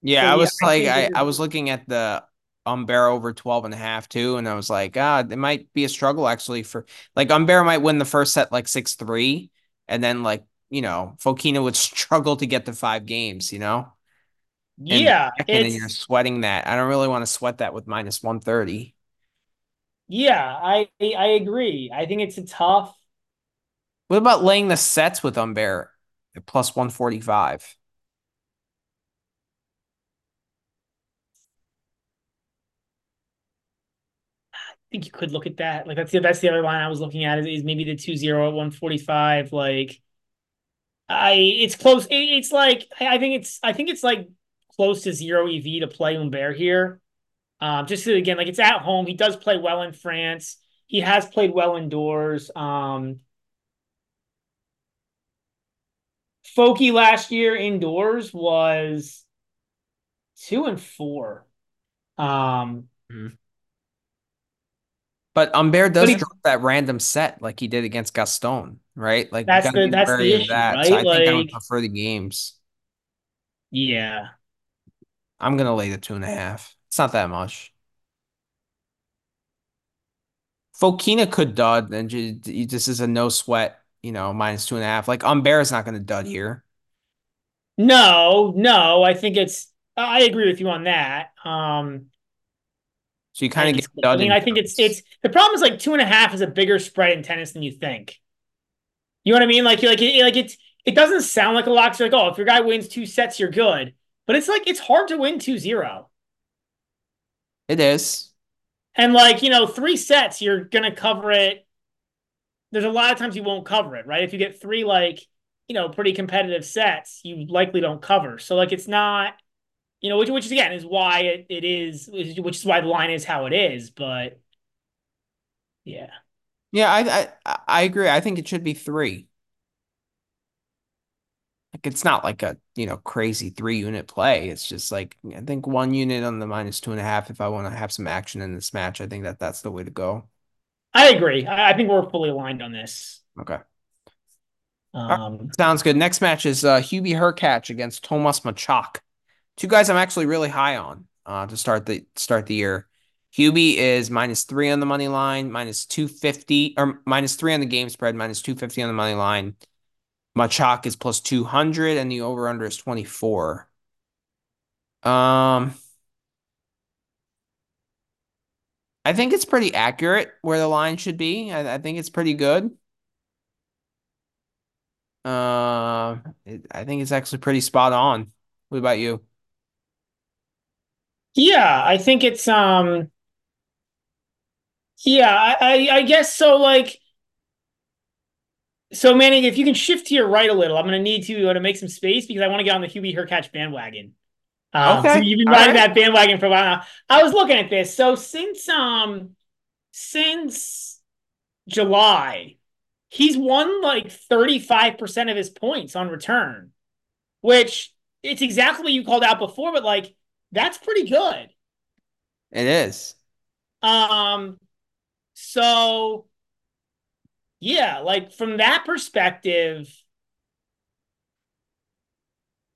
Yeah, so I was like I, I was looking at the Humbert over 12 and a half too, and I was like, ah, it might be a struggle actually for like Humbert might win the first set like 6-3, and then like, you know, Fokina would struggle to get to five games, you know? And yeah, and you're sweating that. I don't really want to sweat that with minus 130. yeah, I I agree. I think it's a tough What about laying the sets with Humbert at plus 145? Think you could look at that. Like that's the that's the other line I was looking at is, is maybe the two zero at one forty five. Like I, it's close. It, it's like I think it's I think it's like close to zero EV to play Humbert here. Um, just to, again, like it's at home. He does play well in France. He has played well indoors. Um, Foki last year indoors was two and four. Um, Mhm. But Humbert but does he, drop that random set like he did against Gaston, right? Like that's the that's the issue, that. So right? I think I would prefer the games. yeah. I'm gonna lay the two and a half. It's not that much. Fokina could dud, and this is a no sweat, you know, minus two and a half. Like Humbert is not gonna dud here. No, no, I think it's I agree with you on that. Um, So you kind of get I mean, I think it's it's the problem is like two and a half is a bigger spread in tennis than you think. You know what I mean? Like you like it, like it's it doesn't sound like a lot. 'cause you're like, oh, if your guy wins two sets, you're good. But it's like it's hard to win 2-0. It is. And like, you know, three sets, you're gonna cover it. There's a lot of times you won't cover it, right? If you get three like, you know, pretty competitive sets, you likely don't cover. So like it's not, you know, which which is again is why it, it is which is why the line is how it is. But yeah. Yeah, I I I agree. I think it should be three. Like it's not like a, you know, crazy three unit play. It's just like I think one unit on the minus two and a half if I want to have some action in this match. I think that that's the way to go. I agree. I, I think we're fully aligned on this. Okay. All right. Um Sounds good. Next match is uh Hubie Hurkacz against Tomas Machac. Two guys I'm actually really high on uh to start the start the year. Hubie is minus three on the money line, minus 250 or minus three on the game spread, minus 250 on the money line. Machac is plus 200 and the over under is 24. Um, I think it's pretty accurate where the line should be. I, I think it's pretty good. Uh, it, I think it's actually pretty spot on. What about you? Yeah, I think it's um yeah, I, I, I guess so like so Manning, if you can shift to your right a little, I'm gonna need to to make some space because I want to get on the Hubie Hurkacz bandwagon. Um, so Okay. you've been All riding right. that bandwagon for a while now. I was looking at this. So since um since July, he's won like 35% of his points on return, which it's exactly what you called out before, but like that's pretty good. It is. Um, so yeah, like from that perspective,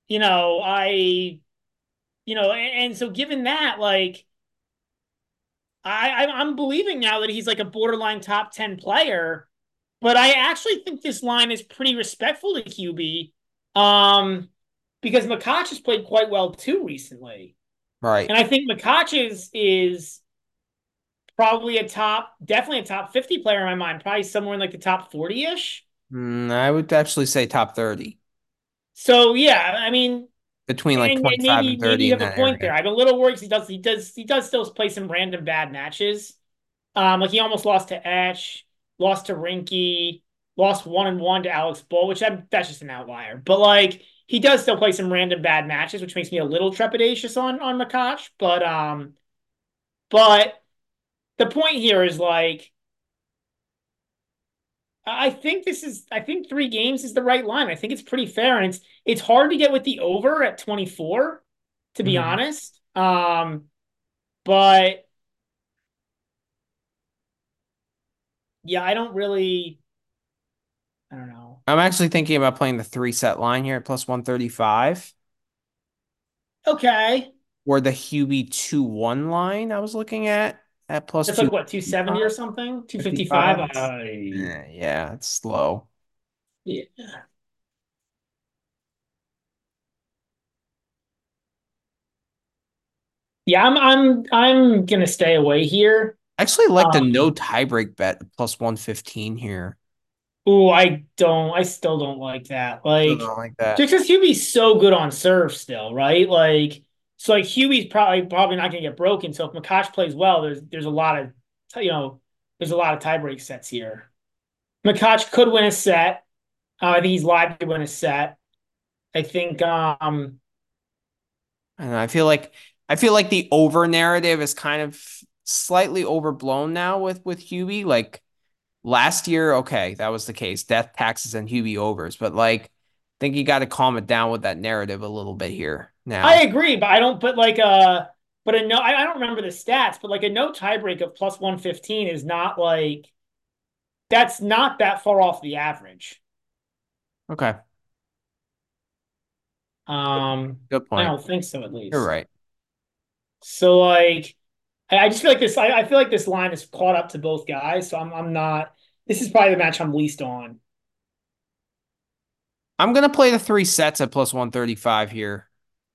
you know, I you know, and, and so given that, like I, I'm believing now that he's like a borderline top 10 player, but I actually think this line is pretty respectful to Hubie. Um, because has played quite well too recently. Right. And I think Makach is probably a top, definitely a top 50 player in my mind, probably somewhere in like the top 40-ish. Mm, I would actually say top 30 So yeah, I mean, between like and, and 25 maybe and maybe 30 you have a point there. area. I'm a little worried he does he does he does still play some random bad matches. Um, like he almost lost to Etch, lost to Rinky, lost one and one to Alex Bull, which I'm, that's just an outlier. But like he does still play some random bad matches, which makes me a little trepidatious on on Makash. But um, but the point here is like I think this is I think three games is the right line. I think it's pretty fair, and it's it's hard to get with the over at 24, to be Mhm. honest. Um, but yeah, I don't really I don't know. I'm actually thinking about playing the three set line here at plus 135 Okay. or the Hubie 2 1 line I was looking at at plus That's like what, 270 or something? 255? 55. Yeah, yeah, it's slow. yeah. Yeah, I'm I'm I'm gonna stay away here. I actually like the Um, no tiebreak bet plus 115 here. Ooh, I don't I still don't like that. Like don't like that. just because Hubie's so good on serve still, right? Like so like Hubie's probably probably not gonna get broken. So if Makash plays well, there's there's a lot of you know, there's a lot of tiebreak sets here. Makash could win a set. Uh, I think he's live to win a set. I think um I, know, I feel like I feel like the over narrative is kind of slightly overblown now with with Hubie. Like last year, okay, that was the case. Death taxes and Hubie overs, but like I think you got to calm it down with that narrative a little bit here Now I agree, but I don't But like uh, but a no I, I don't remember the stats, but like a no tiebreak of plus 115 is not like that's not that far off the average. Okay, Um, good point. I don't think so at least You're right. So like I, just feel like this I, I feel like this line is caught up to both guys, so I'm I'm not this is probably the match I'm least on. I'm gonna play the three sets at plus 135 here.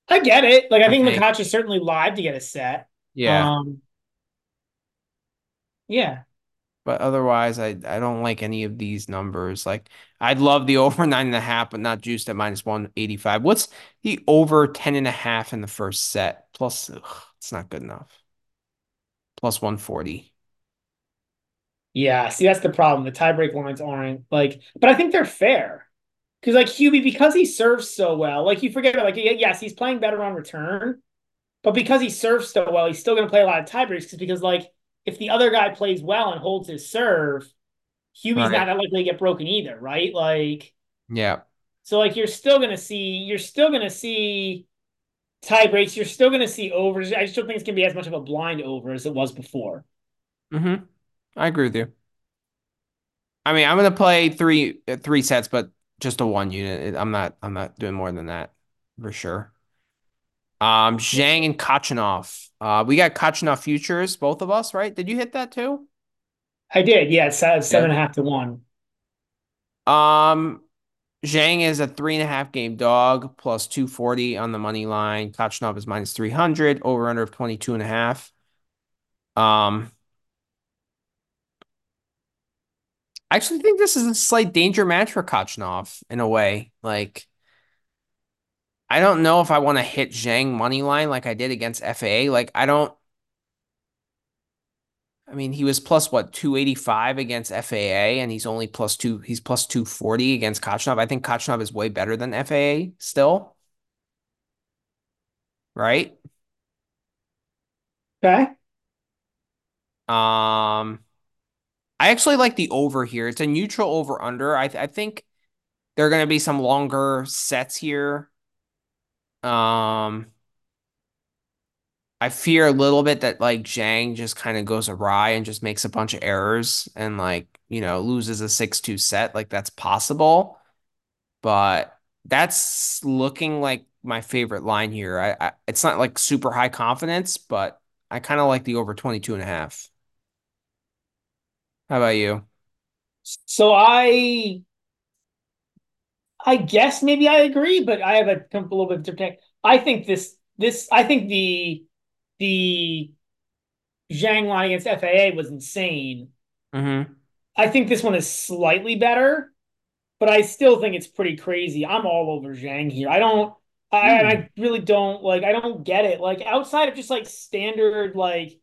I get it. Like I I think think. Makacha is certainly live to get a set. Yeah. Um yeah. But otherwise, I I don't like any of these numbers. Like I'd love the over nine and a half, but not juiced at minus 185. What's the over 10 and a half in the first set? Plus, ugh, it's not good enough. Plus 140. Yeah, see that's the problem. The tiebreak lines aren't like but I think they're fair. Because like Hubie, because he serves so well, like you forget like yes, he's playing better on return, but because he serves so well, he's still gonna play a lot of tiebreaks because because, like if the other guy plays well and holds his serve, Hubie's not Right. that likely to get broken either, right? Like Yeah. so like you're still gonna see you're still gonna see tie breaks, you're still gonna see overs. I just don't think it's gonna be as much of a blind over as it was before. Mm-hmm. I agree with you. I mean, I'm gonna play three uh, three sets, but just a one unit. I'm not I'm not doing more than that for sure. Um, Zhang and Khachanov. Uh, we got Khachanov futures, both of us, right? Did you hit that too? I did, yeah, it's uh, Yeah. seven and a half to one. Um, Zhang is a three and a half game dog plus 240 on the money line. Khachanov is minus 300, over under of 22 and a half. Um, I actually think this is a slight danger match for Khachanov in a way. Like, I don't know if I want to hit Zhang money line like I did against FAA. Like, I don't. I mean, he was plus what 285 against FAA, and he's only plus two. He's plus 240 against Khachanov. I think Khachanov is way better than FAA still, right? Okay. Um, I actually like the over here. It's a neutral over under. I th I think there are going to be some longer sets here. Um, I fear a little bit that like Zhang just kind of goes awry and just makes a bunch of errors and like, you know, loses a 6-2 set. Like that's possible, but that's looking like my favorite line here. I, I it's not like super high confidence, but I kind of like the over 22 and a half. How about you? So I I guess maybe I agree, but I have a, a little bit different. I think this this I think the the Zhang line against FAA was insane. Mm-hmm. I think this one is slightly better, but I still think it's pretty crazy. I'm all over Zhang here. I don't I I really don't like I don't get it. Like outside of just like standard like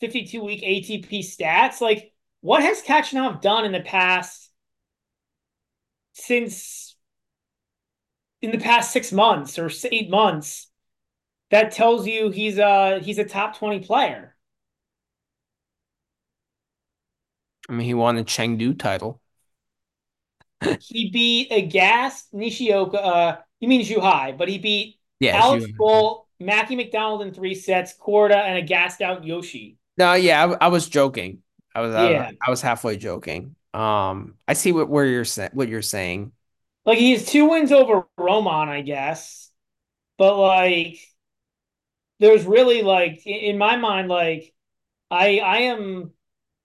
52 week ATP stats, like what has Khachanov done in the past since in the past six months or eight months that tells you he's a he's a top 20 player. I mean, he won the Chengdu title. He beat Agassi, Nishioka, uh, you mean Zhuhai, but he beat Yeah, Alex. Bull, Mackie McDonald in three sets, Korda, and a gassed out Yoshi. No, yeah, I, I was joking. I was, I, Yeah. I was halfway joking. Um, I see what where you're saying, what you're saying. Like he has two wins over Roman, I guess. But like there's really like in my mind, like I I am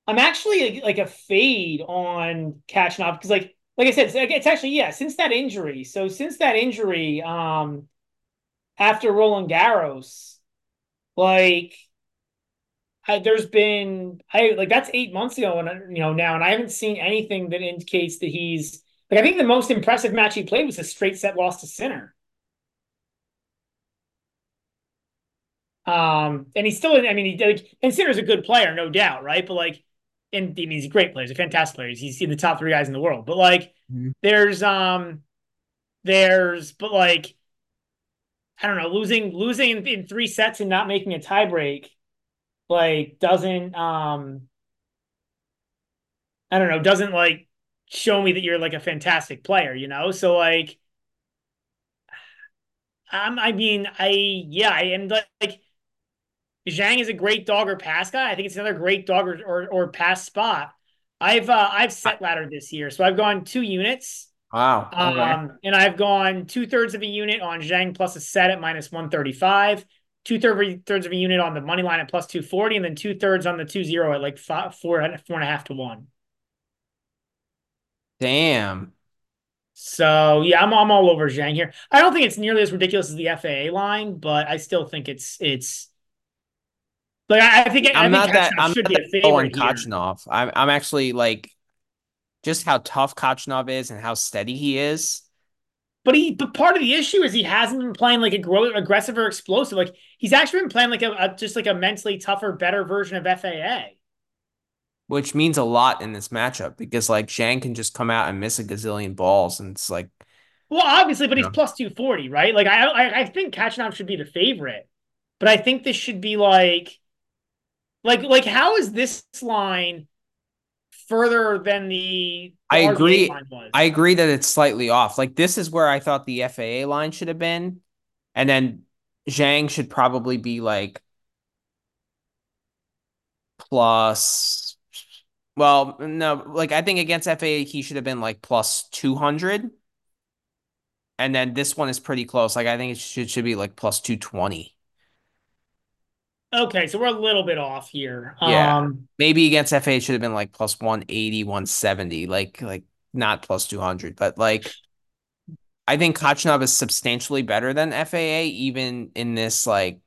I'm actually like a fade on Khachanov because like like I said, it's, it's actually yeah, since that injury. So since that injury, um after Roland Garros, like I, there's been I like that's eight months ago and you know now and I haven't seen anything that indicates that he's like I think the most impressive match he played was a straight set loss to Sinner. Um, and he's still, I mean, he like, and Sinner's a good player, no doubt, right? But like, and I mean, he's a great player, he's a fantastic player. He's in the top three guys in the world. But like, Mhm. there's um, there's, but like, I don't know, losing losing in, in three sets and not making a tiebreak, like, doesn't um, I don't know, doesn't like show me that you're like a fantastic player, you know? So like, Um, I mean, I yeah, I and like Zhang is a great dog or pass guy. I think it's another great dog or or, or pass spot. I've uh, I've set ladder this year, so I've gone two units. Wow. Um, and I've gone two thirds of a unit on Zhang plus a set at minus one thirty five, two thirds of a unit on the money line at plus two forty, and then two thirds on the two zero at like five, four four and a half to one. Damn. So yeah, I'm I'm all over Zhang here. I don't think it's nearly as ridiculous as the FAA line, but I still think it's it's like I, I think I'm I think not that Khachanov I'm should not be a that on. Khachanov. I'm I'm actually like just how tough Khachanov is and how steady he is. But he, but part of the issue is he hasn't been playing like a aggressive or explosive. Like he's actually been playing like a, a just like a mentally tougher, better version of FAA. which means a lot in this matchup because like Zhang can just come out and miss a gazillion balls, and it's like, Well, obviously, but he's Yeah. plus two forty, right? Like I, I, I think Khachanov should be the favorite, but I think this should be like, like, like how is this line further than the? I the RBA agree. Line was? I agree that it's slightly off. Like this is where I thought the FAA line should have been, and then Zhang should probably be like plus. Well, no, like I think against FAA he should have been like plus two hundred, and then this one is pretty close. Like I think it should should be like plus two twenty. Okay, so we're a little bit off here. Yeah. Um, maybe against FA it should have been like plus 180, 170, like like not plus 200, but like I think Khachanov is substantially better than FAA even in this like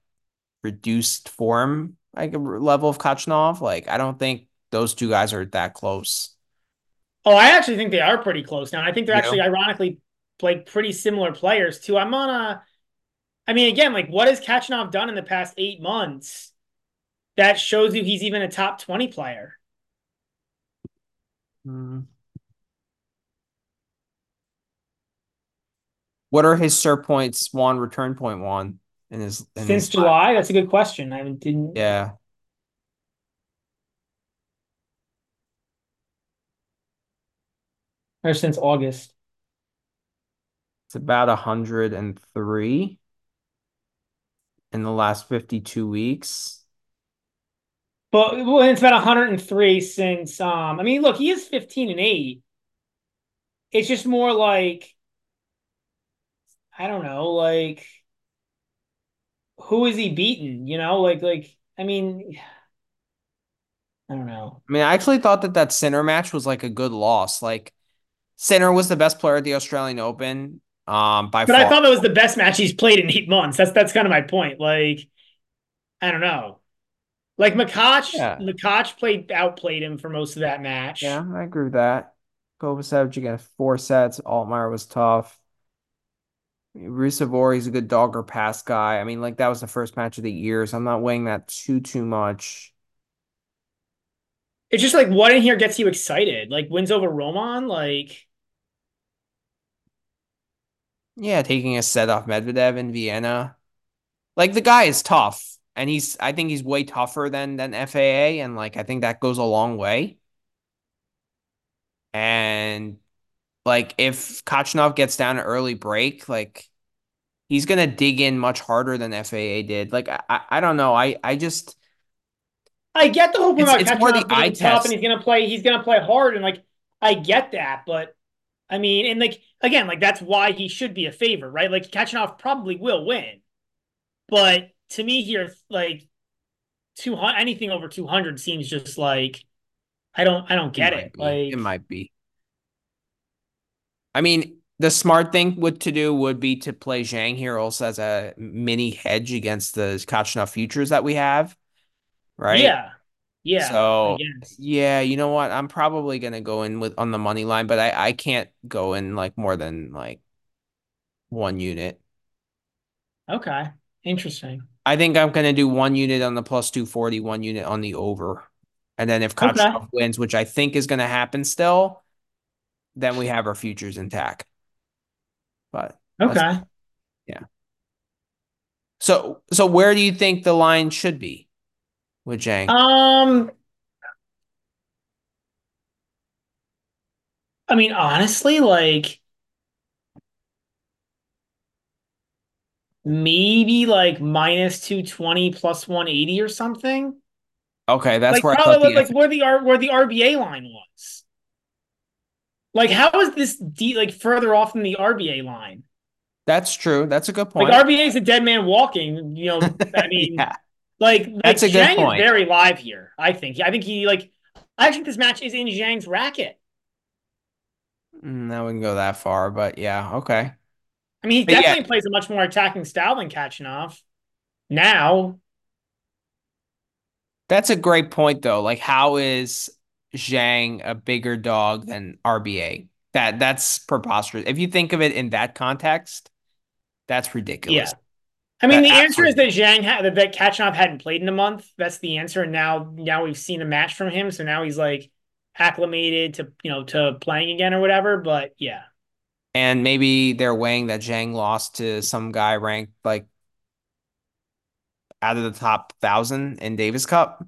reduced form like level of Khachanov. Like I don't think those two guys are that close. oh, I actually think they are pretty close now. I think they're You know? actually ironically like pretty similar players too. I'm on a. I mean, again, like what has Khachanov done in the past eight months that shows you he's even a top 20 player? Hmm. What are his serve points one, return point one in his in Since his July? That's a good question. I didn't. Yeah. Or since August. It's about 103 in the last 52 weeks. But well, it's about 103 since. Um, I mean, look, he is 15 and 8. It's just more like. I don't know, like. Who is he beaten? You know, like, like, I mean, I don't know. I mean, I actually thought that that Sinner match was like a good loss. Like, Sinner was the best player at the Australian Open, um, by But far. I thought that was the best match he's played in eight months. That's that's kind of my point. Like, I don't know. Like Machac, Yeah. Makach played outplayed him for most of that match. Yeah, I agree with that. Kovacevic again, four sets. Altmaier was tough. Ruusuvuori's a good dog or pass guy. I mean, like that was the first match of the year, so I'm not weighing that too too much. It's just like what in here gets you excited? Like wins over Roman? Like Yeah, taking a set off Medvedev in Vienna. Like the guy is tough, and he's I think he's way tougher than than FAA, and like I think that goes a long way. And like if Khachanov gets down an early break, like he's gonna dig in much harder than FAA did. Like I I, don't know. I I just I get the whole point It's- about it's catching more the eye tough test. and he's gonna play he's gonna play hard and like I get that, but I mean, and like again, like that's why he should be a favorite, right? Like Khachanov probably will win. But to me here, like two hundred anything over two hundred seems just like I don't I don't get it. be. Like it might be. I mean, the smart thing would to do would be to play Zhang here also as a mini hedge against the Khachanov futures that we have, right? Yeah. Yeah. So yeah, you know what? I'm probably gonna go in with on the money line, but I I can't go in like more than like one unit. Okay. Interesting. I think I'm gonna do one unit on the plus 240, one unit on the over. And then if Okay. Khachanov wins, which I think is gonna happen still, then we have our futures intact. But okay. Yeah. so so where do you think the line should be with Zhang? Um I mean, honestly, like maybe like minus 220 plus 180 or something. Okay, that's Like where I thought probably the like where the R where the RBA line was. Like how is this D like further off than the RBA line? That's true. That's a good point. Like. RBA is a dead man walking, you know, I mean Yeah, like like that's a good Zhang is very live here, I think. I think he like I think this match is in Zhang's racket. Mm, we wouldn't go that far, but yeah, okay. I mean, he But yeah, definitely plays a much more attacking style than Khachanov. Now, that's a great point though. Like, how is Zhang a bigger dog than RBA? That that's preposterous. If you think of it in that context, that's ridiculous. yeah. I mean, the answer is that Zhang had that, Khachanov hadn't played in a month. That's the answer. And now now we've seen a match from him, so now he's like acclimated to you know to playing again or whatever. But yeah. And maybe they're weighing that Zhang lost to some guy ranked like out of the top thousand in Davis Cup.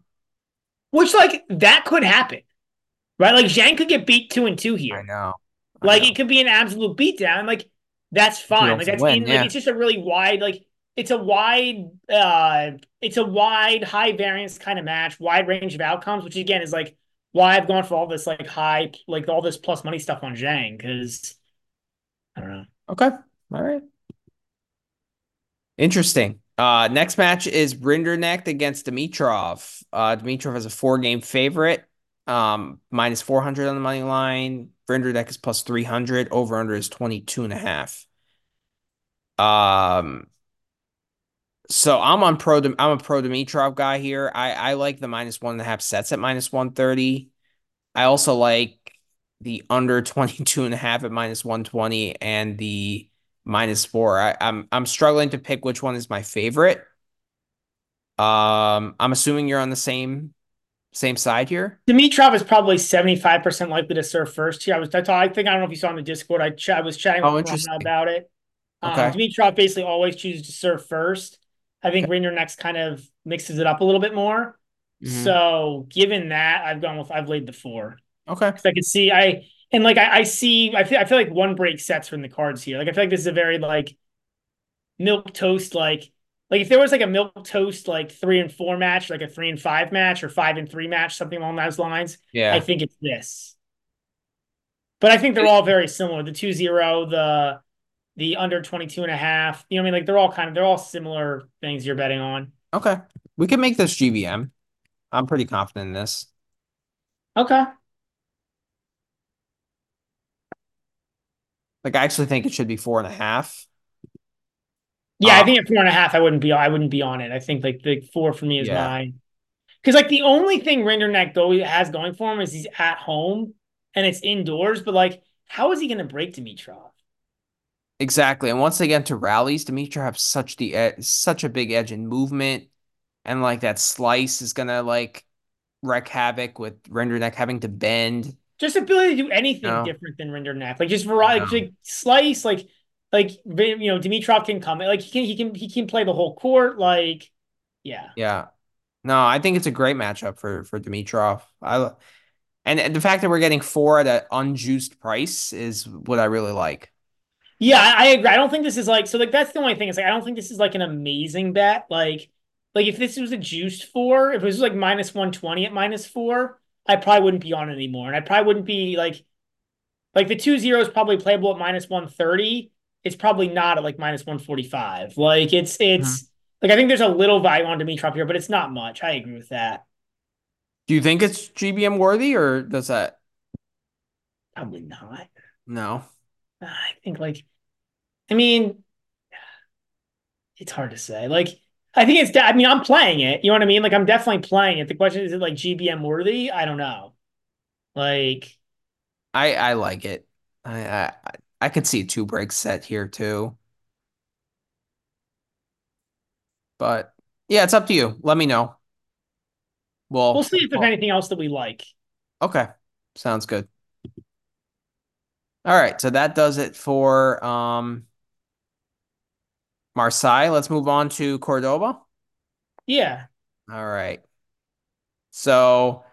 Which like that could happen. Right? Like Zhang could get beat two and two here. I know. I Like know. it could be an absolute beatdown. Like that's fine. Like that's win, in like it's just a really wide like it's a wide uh it's a wide high variance kind of match, wide range of outcomes, which again is like why I've gone for all this like high like all this plus money stuff on Zhang because I don't know. Okay. All right. Interesting. Uh, next match is Rinderknecht against Dimitrov. Uh, Dimitrov is a four-game favorite. Um, minus 400 on the money line. Rinderknecht is plus 300. Over under is 22 and a half. Um, so I'm on pro. I'm a pro Dimitrov guy here. I I like the minus one and a half sets at minus 130. I also like the under 22 and a half at minus 120 and the minus four. I, I'm I'm struggling to pick which one is my favorite. Um, I'm assuming you're on the same same side here. Dimitrov is probably 75% likely to serve first here. I was that's all I think I don't know if you saw in the Discord. I, ch- I was chatting with Oh, about it. Um, Okay. Dimitrov basically always chooses to serve first. I think Rinderknecht kind of mixes it up a little bit more. hmm So given that, I've gone with I've laid the four Okay. because I could see I and like I, I see I feel I feel like one break sets from the cards here. Like I feel like this is a very like milk toast like like if there was like a milk toast like three and four match, like a three and five match or five and three match, something along those lines. Yeah. I think it's this. But I think they're all very similar. The 2-0, the the under 22 and a half. You know what I mean? Like they're all kind of they're all similar things you're betting on. Okay. We can make this GVM. I'm pretty confident in this. Okay. Like I actually think it should be four and a half. Yeah, I Um, think at four and a half, I wouldn't be I wouldn't be on it. I think like the four for me is yeah. my because like the only thing Rinderknecht go has going for him is he's at home and it's indoors, but like how is he gonna break Dimitrov? Exactly. And once they get into rallies, Dimitrov has such the ed such a big edge in movement, and like that slice is gonna like wreck havoc with Rinderknecht having to bend. Just ability to do anything No, different than Rinderknecht. Like just variety, know. like slice, like like you know, Dimitrov can come like he can he can he can play the whole court. Like, yeah. Yeah. No, I think it's a great matchup for for Dimitrov. I and, and the fact that we're getting four at an unjuiced price is what I really like. Yeah, I, I agree. I don't think this is like so like that's the only thing. Is like I don't think this is like an amazing bet. Like like if this was a juiced four, if it was like minus one twenty at minus four, I probably wouldn't be on it anymore. And I probably wouldn't be like like the two zero is probably playable at minus one thirty. It's probably not at like minus one forty five. Like it's it's mm-hmm. like I think there's a little value on Dimitrov here, but it's not much. I agree with that. Do you think it's GBM worthy or does that? Probably not. No. I think like I mean it's hard to say. Like, I think it's. I mean, I'm playing it. You know what I mean? Like, I'm definitely playing it. The question is, is it like GBM worthy? I don't know. Like, I I like it. I I I could see a two break set here too. But yeah, it's up to you. Let me know. Well, we'll Well, see if there's well, anything else that we like. okay. Sounds good. All right, so that does it for um Marseille. Let's move on to Cordoba. Yeah, All right. So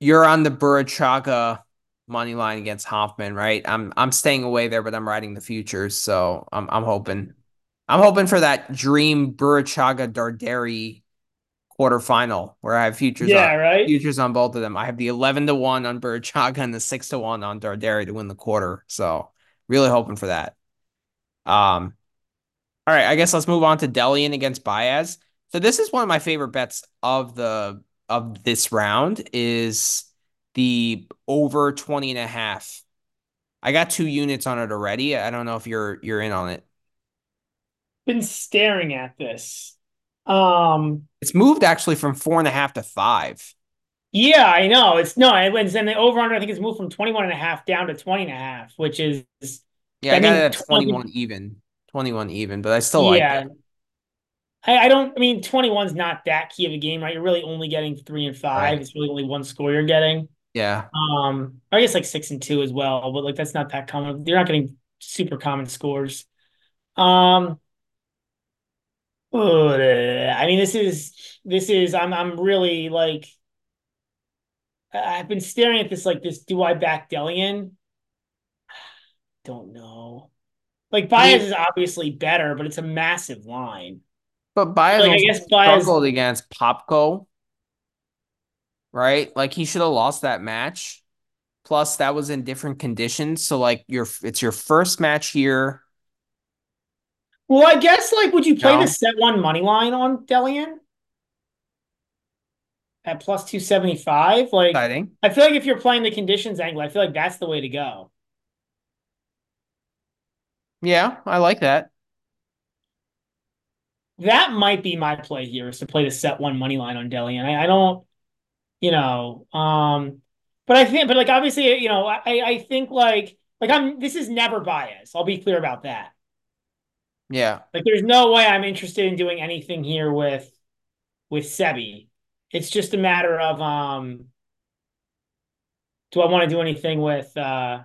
you're on the Burruchaga money line against Hanfmann, right? I'm I'm staying away there, but I'm riding the futures, so I'm I'm hoping. I'm hoping for that dream Burruchaga Darderi quarterfinal where I have futures on Yeah, right. futures on both of them. I have the 11 to 1 on Burruchaga and the 6 to 1 on Darderi to win the quarter. So, really hoping for that. Um all right, I guess let's move on to Dellien against Baez. So this is one of my favorite bets of the of this round is the over 20 and a half. I got two units on it already. I don't know if you're you're in on it. Been staring at this. Um, It's moved actually from four and a half to five. yeah, I know. It's no, it went and the over under I think it's moved from 21 and a half down to 20 and a half, which is Yeah, I, I got mean it at 20 21 even. 21 even, but I still like yeah. it. I, I don't I mean 21's not that key of a game, right? You're really only getting three and five. Right. It's really only one score you're getting. Yeah. Um, I guess like six and two as well, but like that's not that common. You're not getting super common scores. Um, I mean, this is this is I'm I'm really like I've been staring at this like this. Do I back Dellien? Don't know. Like Baez is obviously better, but it's a massive line. but Baez Like I guess Baez, struggled against Popko, right? Like he should have lost that match. Plus, that was in different conditions. So like your it's your first match here. Well, I guess like would you play the set one money line on Dellien at plus 275? Like exciting. I feel like if you're playing the conditions angle, I feel like that's the way to go. Yeah, I like that. That might be my play here is to play the set one money line on Dellien. I, I don't, you know, um, but I think, but like obviously, you know, I I think like like I'm this is never bias. I'll be clear about that. Yeah. Like there's no way I'm interested in doing anything here with with Sebi. It's just a matter of um do I want to do anything with uh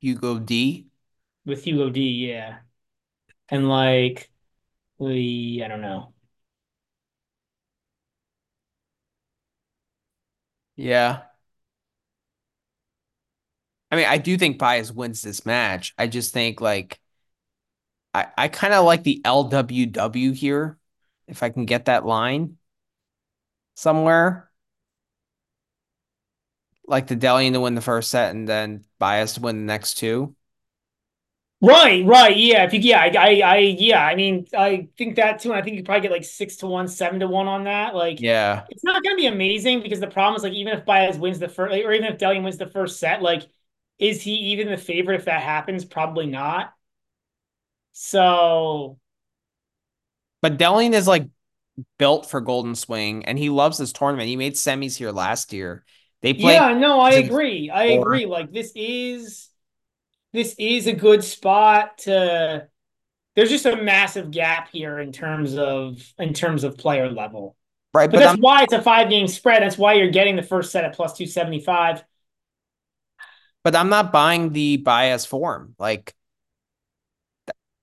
Hugo D. with Hugo D, yeah. And like we I don't know. Yeah. I mean, I do think Baez wins this match. I just think like I, I kind of like the LWW here, if I can get that line somewhere. Like the Dellien to win the first set and then Baez to win the next two. Right, right, yeah. If you, yeah, I, I, I, yeah. I mean, I think that too, and I think you probably get like six to one, seven to one on that. Like, Yeah. it's not going to be amazing because the problem is like even if Baez wins the first, or even if Dellien wins the first set, like, is he even the favorite if that happens? Probably not. So, But Dellien is like built for Golden Swing and he loves this tournament. He made semis here last year. They play. yeah, no, I agree. I four. agree. Like, this is this is a good spot to. There's just a massive gap here in terms of in terms of player level. right, But but that's I'm why it's a five game spread. That's why you're getting the first set at plus 275. but I'm not buying the Baez form. Like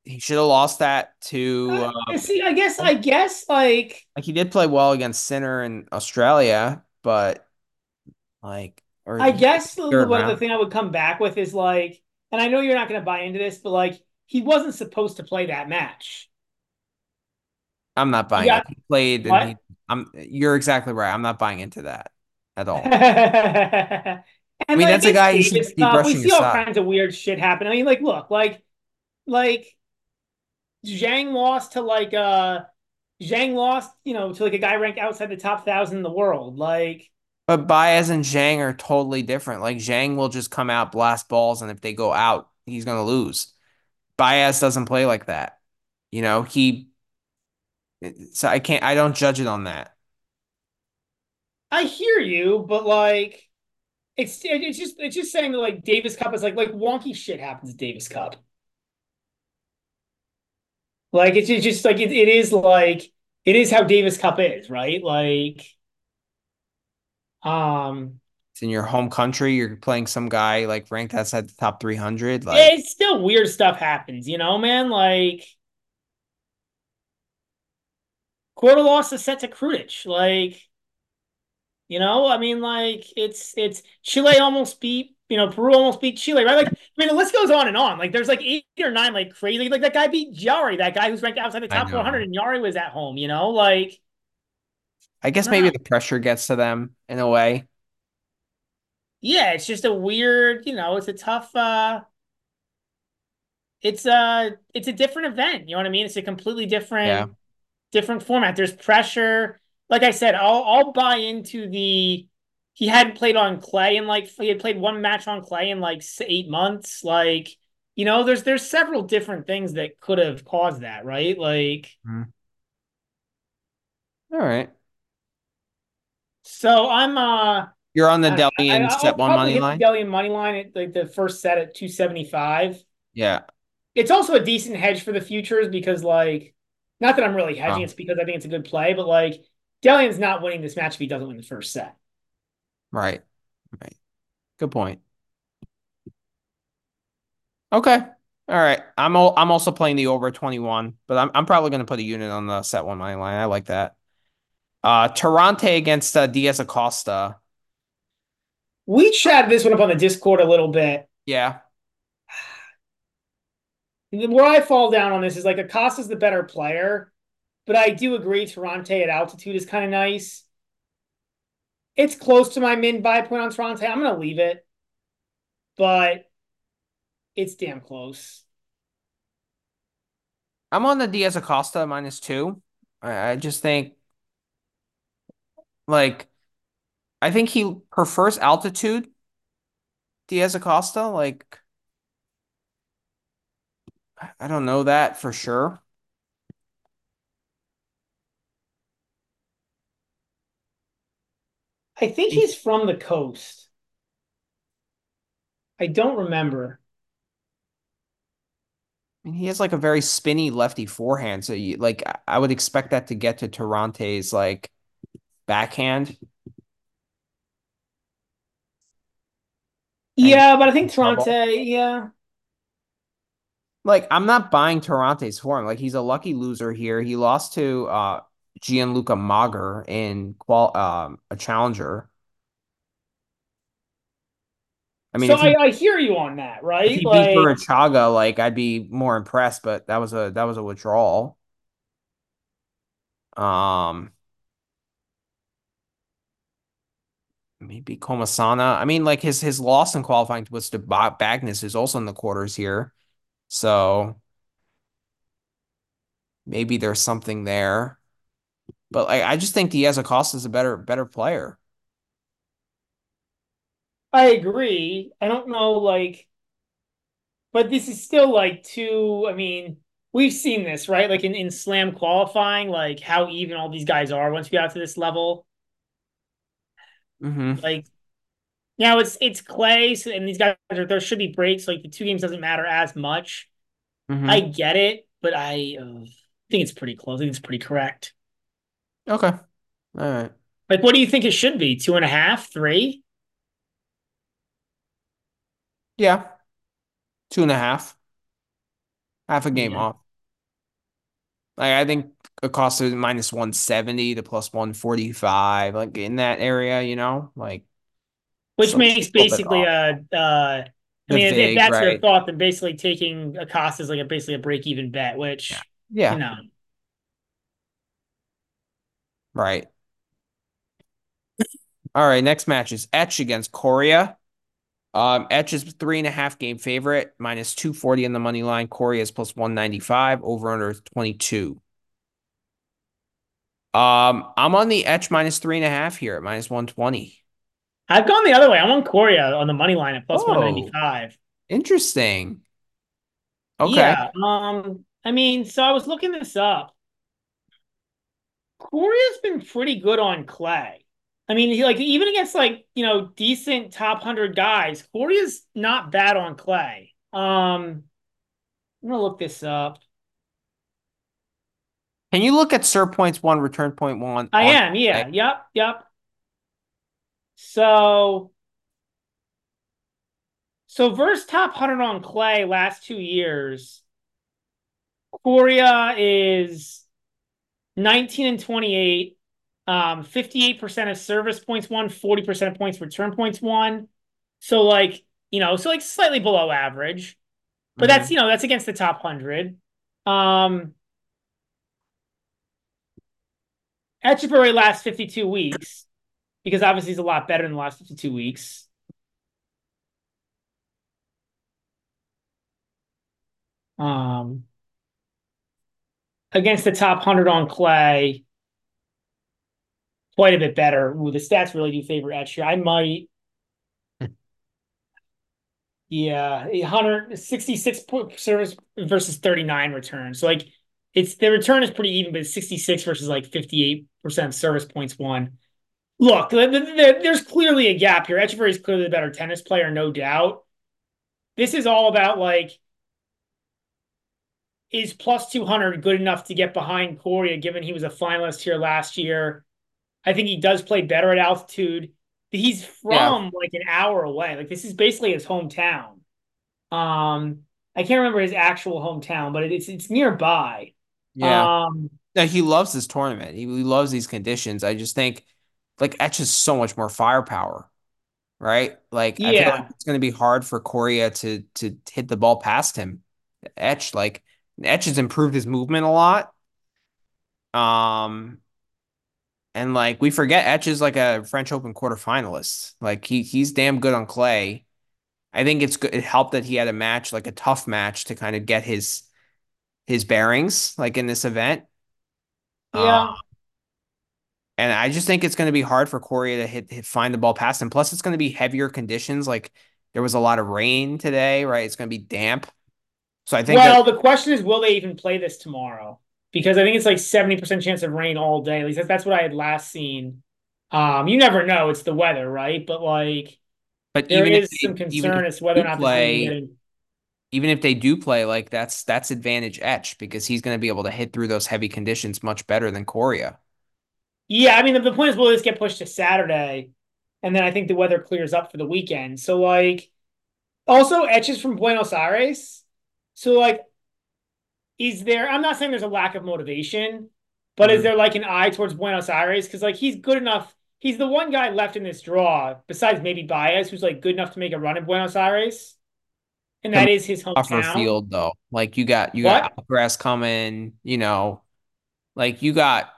he should have lost that to Uh, uh, see, I guess, I guess, like, like he did play well against Sinner in Australia, but like I guess the, third what the thing I would come back with is like, and I know you're not going to buy into this, but like, he wasn't supposed to play that match. I'm not buying Yeah. it. He played and he I'm you're exactly right. I'm not buying into that at all. and I mean, like that's a guy you should be stuff. We see all kinds of weird shit happen. I mean, like, look, like, like Zhang lost to like uh Zhang lost, you know, to like a guy ranked outside the top thousand in the world. Like, But Baez and Zhang are totally different. Like Zhang will just come out, blast balls, and if they go out, he's gonna lose. Baez doesn't play like that. You know, he so I can't I don't judge it on that. I hear you, but like, it's it's just it's just saying that like Davis Cup is like like wonky shit happens at Davis Cup. Like it's just, just like it, it is like it is how Davis Cup is, right? Like, um, It's in your home country, you're playing some guy like ranked outside the top 300. Like, it's still weird stuff happens, you know, man. Like, Quarter loss is set to Krunic. Like, you know, I mean, like it's it's Chile almost beat you know, Peru almost beat Chile, right? Like, I mean, the list goes on and on. Like, there's like eight or nine, like crazy. Like that guy beat Jarry, that guy who's ranked outside the top 400, and Jarry was at home. You know, like. I guess maybe the pressure gets to them in a way. Yeah, it's just a weird, you know, it's a tough. uh It's a it's a different event. You know what I mean? It's a completely different, yeah. different format. There's pressure. Like I said, I'll I'll buy into the he hadn't played on clay in like he had played one match on clay in like eight months. Like, you know, there's there's several different things that could have caused that, right? Like, mm-hmm. all right. So I'm uh you're on the Dellien set one money line. Dellien money line at like the first set at 275. Yeah. It's also a decent hedge for the futures because like not that I'm really hedging, oh. it's because I think it's a good play, but like Dellien's not winning this match if he doesn't win the first set. Right. Right. Good point. Okay. All right. I'm I'm also playing the over 21, but I'm I'm probably going to put a unit on the set one money line. I like that. Uh Tirante against uh, Diaz Acosta. We chatted this one up on the Discord a little bit. Yeah. Where I fall down on this is like Acosta's the better player, but I do agree Tirante at altitude is kind of nice. It's close to my min buy point on Tirante. I'm going to leave it, but it's damn close. I'm on the Diaz Acosta minus two. I, I just think, like, I think he prefers altitude. Diaz Acosta, like, I don't know that for sure. I think he's from the coast. I don't remember. I mean, he has like a very spinny lefty forehand, so you like I would expect that to get to Tirante's like backhand. Yeah, but I think Tirante, yeah. Like I'm not buying Tirante's form. Like he's a lucky loser here. He lost to uh Gianluca Mager in qual um, a challenger. I mean, so he, I, I, hear you on that, right? If he like, beat like I'd be more impressed, but that was a that was a withdrawal. Um, maybe Comasana. I mean, like his his loss in qualifying was to Bagnis is also in the quarters here, so maybe there's something there. But I, I just think Diaz Acosta is a better better player. I agree. I don't know, like, but this is still like two. I mean, we've seen this, right? Like in, in slam qualifying, like how even all these guys are once we got to this level. Mm-hmm. Like now it's it's clay, so, and these guys are, there should be breaks. So Like the two games doesn't matter as much. Mm-hmm. I get it, but I uh, think it's pretty close. I think it's pretty correct. Okay. All right. Like, what do you think it should be? Two and a half, three? Yeah. Two and a half. Half a game yeah. off. Like I think Acosta minus 170 to plus 145, like in that area, you know, like which makes basically a uh I mean, if, if that's right. their thought, then basically taking Acosta is like a basically a break even bet, which yeah. yeah. you know Right. All right, next match is Etch against Coria. Um, Etch is three and a half game favorite, minus 240 on the money line. Coria is plus 195, over under 22. Um, I'm on the Etch minus three and a half here at minus 120. I've gone the other way. I'm on Coria on the money line at plus 195. Interesting. Okay. Yeah. Um, I mean, so I was looking this up. Coria's been pretty good on clay. I mean, he, like even against like you know decent top hundred guys, Coria's not bad on clay. Um, I'm gonna look this up. Can you look at serve points one, return point one? I am. Yeah. Yep. Yep. So, so verse top hundred on clay last two years. Coria is 19 and 28, um, 58% of service points won, 40% of points return points won. So like you know, so like slightly below average. But that's, hmm you know, that's against the top 100. Um, Etcheverry last 52 weeks because obviously he's a lot better than the last 52 weeks. Um, against the top 100 on clay, quite a bit better. Ooh, the stats really do favor Etch here. I might, yeah, 166 service versus 39 return. So like it's the return is pretty even, but it's 66 versus like 58% service points won. Look, there's clearly a gap here. Etcheverry is clearly the better tennis player, no doubt. This is all about like is plus 200 good enough to get behind Coria, given he was a finalist here last year? I think he does play better at altitude. He's from yeah. like an hour away. Like this is basically his hometown. Um, I can't remember his actual hometown, but it's it's nearby. Yeah. Um, yeah, he loves this tournament. He, he loves these conditions. I just think like Etch is so much more firepower, right? Like yeah. I feel like it's going to be hard for Coria to to hit the ball past him. Etch like Etch has improved his movement a lot. Um, and like we forget Etch is like a French Open quarterfinalist. Like he he's damn good on clay. I think it's good. It helped that he had a match, like a tough match, to kind of get his his bearings, like in this event. Yeah. Um, and I just think it's going to be hard for Coria to hit, hit find the ball past him. Plus, it's going to be heavier conditions. Like there was a lot of rain today, right? It's going to be damp. So I think. Well, that, the question is, will they even play this tomorrow? Because I think it's like seventy percent chance of rain all day. At least that's what I had last seen. Um, you never know; it's the weather, right? But like, but there is they, some concern as to whether or not play, even if they do play, like that's that's advantage Etch because he's going to be able to hit through those heavy conditions much better than Coria. Yeah, I mean the, the point is, will this get pushed to Saturday, and then I think the weather clears up for the weekend. So like, also Etch is from Buenos Aires. So like, is there? I'm not saying there's a lack of motivation, but mm-hmm. is there like an eye towards Buenos Aires? Because like he's good enough. He's the one guy left in this draw, besides maybe Baez, who's like good enough to make a run in Buenos Aires, and that is his hometown. Field though, like you got you what? got Alcaraz coming. You know, like you got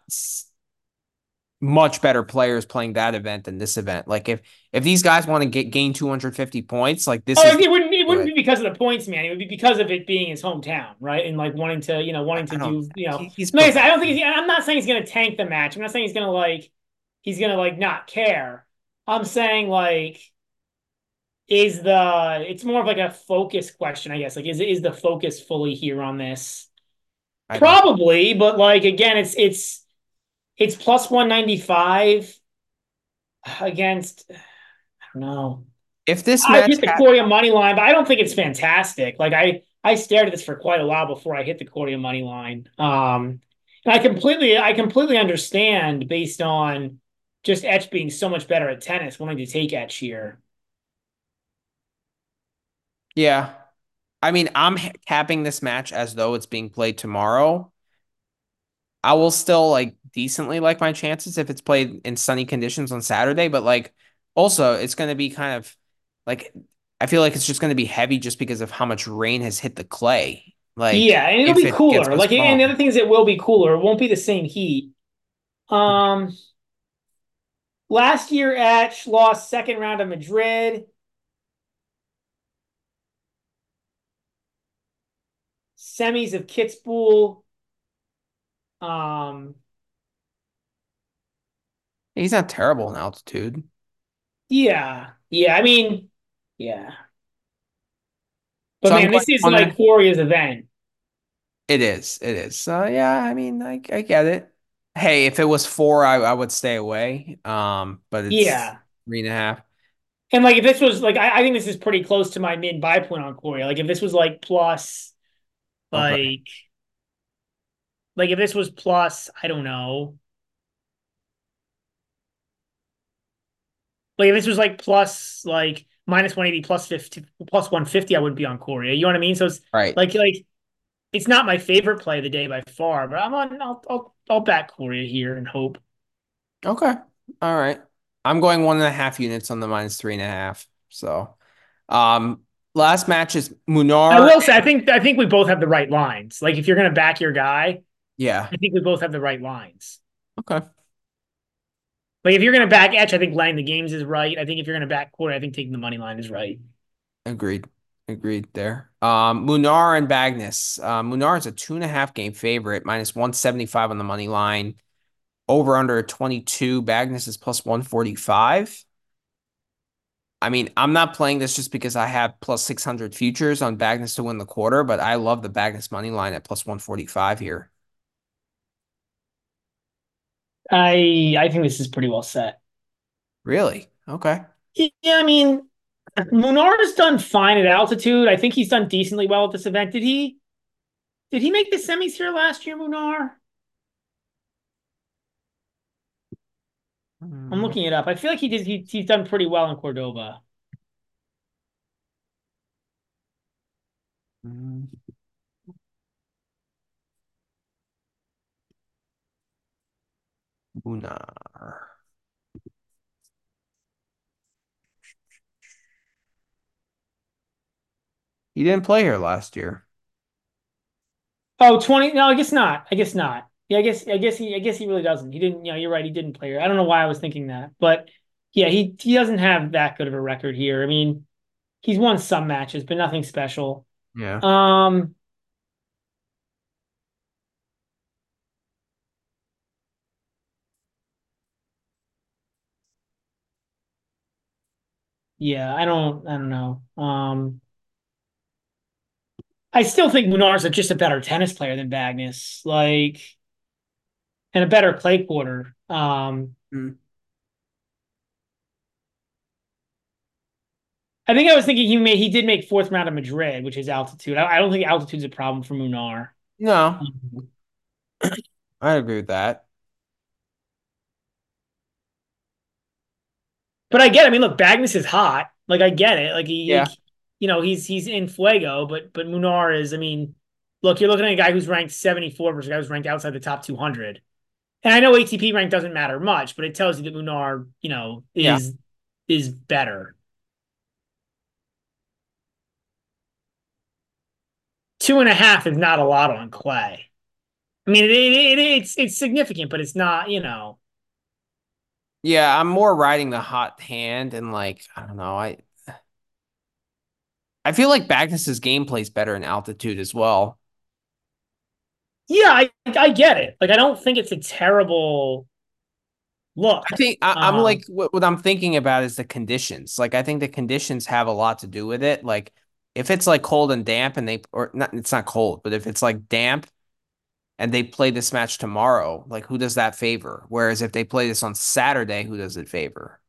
much better players playing that event than this event. Like if if these guys want to get gain 250 points, like this. Oh, is it wouldn't it wouldn't be because of the points, man. It would be because of it being his hometown, right? And like wanting to, you know, wanting to do, you know. He's like I, I don't think he's, I'm not saying he's going to tank the match. I'm not saying he's going to like he's going to like not care. I'm saying like is the it's more of like a focus question, I guess. Like is is the focus fully here on this? Probably, but like again, it's it's it's plus 195 against, I don't know. If this I hit the Coria money line, but I don't think it's fantastic. Like I, I stared at this for quite a while before I hit the Coria money line. Um, and I completely, I completely understand based on just Etch being so much better at tennis, wanting to take Etch here. Yeah. I mean, I'm capping this match as though it's being played tomorrow. I will still like decently like my chances if it's played in sunny conditions on Saturday, but like also it's going to be kind of like I feel like it's just going to be heavy just because of how much rain has hit the clay. Like yeah, and it'll be it cooler. Like and the other thing is it will be cooler. It won't be the same heat. Um, last year Etch lost second round of Madrid. Semis of Kitzbühel. Um, he's not terrible in altitude. Yeah, yeah. I mean, yeah. But so man, this is like Coria's event. It is. It is. So yeah, I mean, I I get it. Hey, if it was four, I, I would stay away. Um, but it's yeah three and a half. And like if this was like I, I think this is pretty close to my min buy point on Coria. Like if this was like plus like okay. Like if this was plus, I don't know. Like if this was like plus like minus 180 plus 50 plus 150, I would be on Coria. You know what I mean? So it's right. like like it's not my favorite play of the day by far, but I'm on I'll I'll I'll back Coria here and hope. Okay. All right. I'm going one and a half units on the minus three and a half. So Um, last match is Munar. I will say, I think I think we both have the right lines. Like if you're gonna back your guy, Yeah. I think we both have the right lines. Okay. Like if you're gonna back Etch, I think laying the games is right. I think if you're gonna back Coria, I think taking the money line is right. Agreed. Agreed there. Um, Munar and Bagnis. Uh, Munar is a two and a half game favorite, minus 175 on the money line. Over under 22. Bagnis is plus 145. I mean, I'm not playing this just because I have plus 600 futures on Bagnis to win the quarter, but I love the Bagnis money line at plus 145 here. I I think this is pretty well set. Really? Okay. Yeah, I mean, Munar's done fine at altitude. I think he's done decently well at this event. Did he? Did he make the semis here last year, Munar? Hmm. I'm looking it up. I feel like he did. He, he's done pretty well in Cordoba. Hmm. Munar. He didn't play here last year. Oh, 20. No, I guess not. I guess not. Yeah, I guess I guess he I guess he really doesn't. He didn't, you know, you're right, he didn't play here. I don't know why I was thinking that. But yeah, he he doesn't have that good of a record here. I mean, he's won some matches, but nothing special. Yeah. Um yeah, I don't I don't know. Um I still think Munar's just a better tennis player than Bagnis, like, and a better clay quarter. Um, Mm. I think I was thinking he made he did make fourth round of Madrid, which is altitude. I, I don't think altitude's a problem for Munar. No, Um, I agree with that. But I get. It. I mean, look, Bagnis is hot. Like I get it. Like he, Yeah. like, you know, he's he's in Fuego, but but Munar is. I mean, look, you're looking at a guy who's ranked 74 versus a guy who's ranked outside the top 200. And I know ATP rank doesn't matter much, but it tells you that Munar, you know, Yeah. is is better. Two and a half is not a lot on clay. I mean, it, it, it, it's it's significant, but it's not, you know. Yeah, I'm more riding the hot hand and like, I don't know, I I feel like Bagnis's game plays better in altitude as well. Yeah, I I get it. Like, I don't think it's a terrible look. I think I, I'm Um, like what, what I'm thinking about is the conditions. Like I think the conditions have a lot to do with it. Like if it's like cold and damp and they or not it's not cold, but if it's like damp and they play this match tomorrow, like who does that favor? Whereas if they play this on Saturday, who does it favor?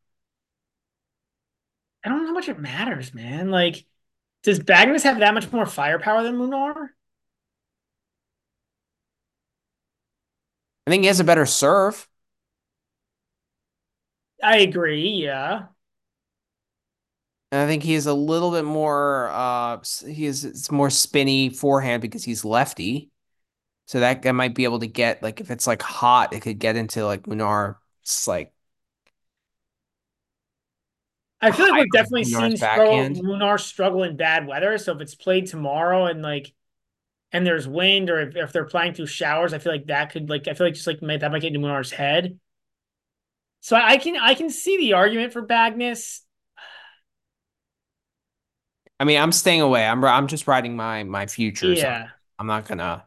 I don't know how much it matters, man. Like, does Bagnis have that much more firepower than Munar? I think he has a better serve. I agree. Yeah. And I think he is a little bit more uh he is it's more spinny forehand because he's lefty. So that guy might be able to get like if it's like hot, it could get into like Munar's like I feel like we've definitely seen struggle. Munar struggle in bad weather. So if it's played tomorrow and like and there's wind, or if, if they're playing through showers, I feel like that could like I feel like just like that might get into Munar's head. So I can I can see the argument for Bagnis. I mean, I'm staying away. I'm I'm just riding my my futures. I'm, Yeah. I'm not gonna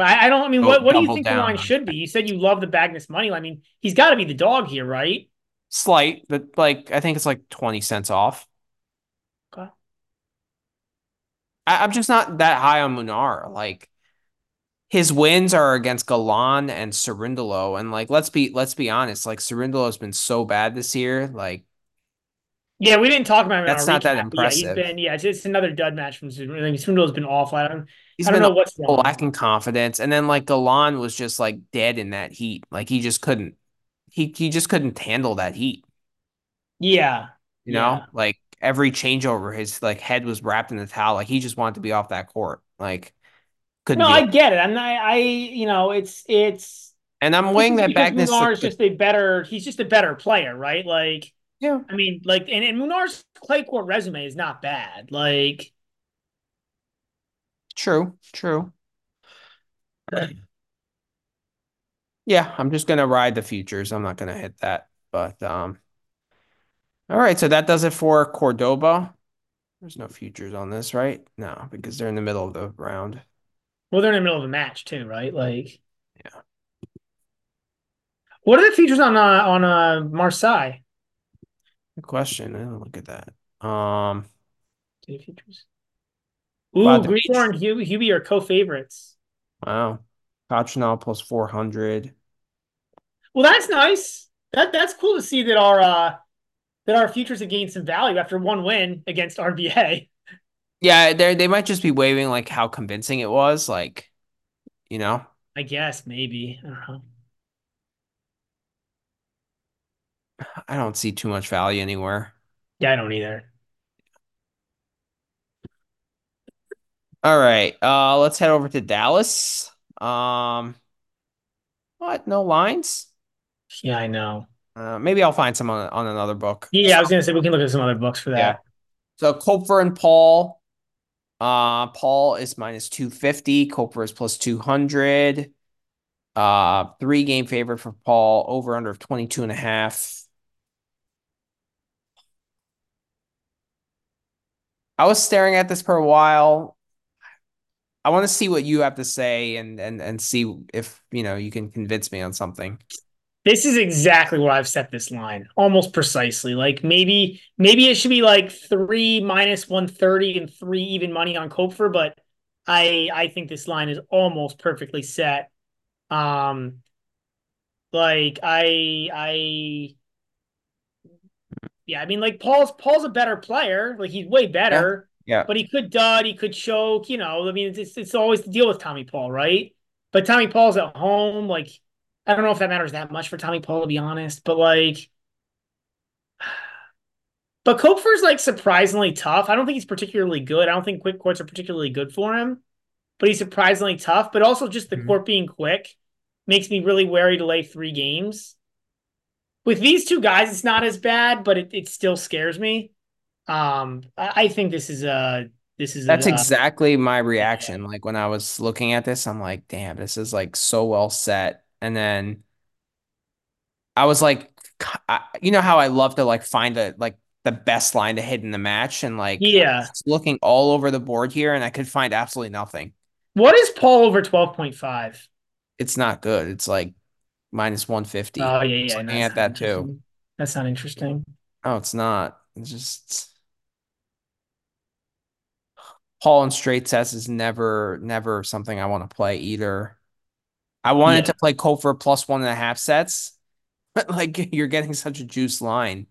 But I, I don't I mean what oh, what do you think the line should be? You said you love the Bagnis money. I mean, he's got to be the dog here, right? slight, but like I think it's like 20 cents off. Okay. I, I'm just not that high on Munar. Like his wins are against Galan and Cerundolo, and like let's be let's be honest, like Cerundolo's been so bad this year. Like Yeah, we didn't talk about him that's not that recap. but yeah, he's impressive. been yeah, it's, it's another dud match from. I mean, Swindle's been awful. I don't He's I don't been know what's wrong. lacking confidence, and then like Galan was just like dead in that heat. Like he just couldn't he he just couldn't handle that heat. Yeah. You Yeah. know, like every changeover, his like head was wrapped in the towel. Like he just wanted to be off that court. Like couldn't No, I get it. I'm not I you know, it's it's And I'm weighing that Bagnis. Munar is just a better he's just a better player, right? Like Yeah, I mean, like, and, and Munar's clay court resume is not bad. Like, true, true. Yeah, I'm just gonna ride the futures. I'm not gonna hit that. But um, all right, so that does it for Cordoba. There's no futures on this, right? No, because they're in the middle of the round. well, they're in the middle of a match too, right? Like, Yeah. what are the features on uh, on uh Marseille? Good question. I didn't look at that. Um, features. Wow, Ooh, the Greenmore beach. Hubie, are co-favorites. Wow. Cochinal plus 400. Well, that's nice. That that's cool to see that our uh that our futures have gained some value after one win against RBA. Yeah, they they might just be waving like how convincing it was, like, you know. I guess maybe. I don't know. I don't see too much value anywhere. Yeah, I don't either. All right. Uh let's head over to Dallas. Um what? No lines? Yeah, I know. Uh maybe I'll find some on on another book. Yeah, I was gonna say we can look at some other books for Yeah. that. So Koepfer and Paul. Uh Paul is minus 250, Koepfer is plus 200. Uh three game favorite for Paul, over under of 22 and a half. I was staring at this for a while. I want to see what you have to say and and and see if, you know, you can convince me on something. This is exactly where I've set this line, almost precisely. Like maybe maybe it should be like three minus one thirty and three even money on Koepfer, but I I think this line is almost perfectly set. Um, like I I yeah, I mean like Paul's Paul's a better player, like he's way better, Yeah. but he could dud, he could choke, you know. I mean, it's it's always the deal with Tommy Paul, right? But Tommy Paul's at home, like I don't know if that matters that much for Tommy Paul to be honest, but like but Koepfer's like surprisingly tough. I don't think he's particularly good. I don't think quick courts are particularly good for him, but he's surprisingly tough. But also just the Mhm. court being quick makes me really wary to lay three games. With these two guys, it's not as bad, but it, it still scares me. Um, I, think this is a this is That's a uh, exactly my reaction. Like when I was looking at this, I'm like, damn, this is like so well set. And then I was like, I, you know how I love to like find a like the best line to hit in the match, and like yeah. looking all over the board here, and I could find absolutely nothing. What is Paul over twelve point five? It's not good. It's like minus 150. Oh yeah, yeah. Looking at that too. That's not interesting. Oh, it's not. It's just Paul and straight sets is never, never something I want to play either. I wanted Yeah, to play Koepfer plus one and a half sets, but like you're getting such a juice line.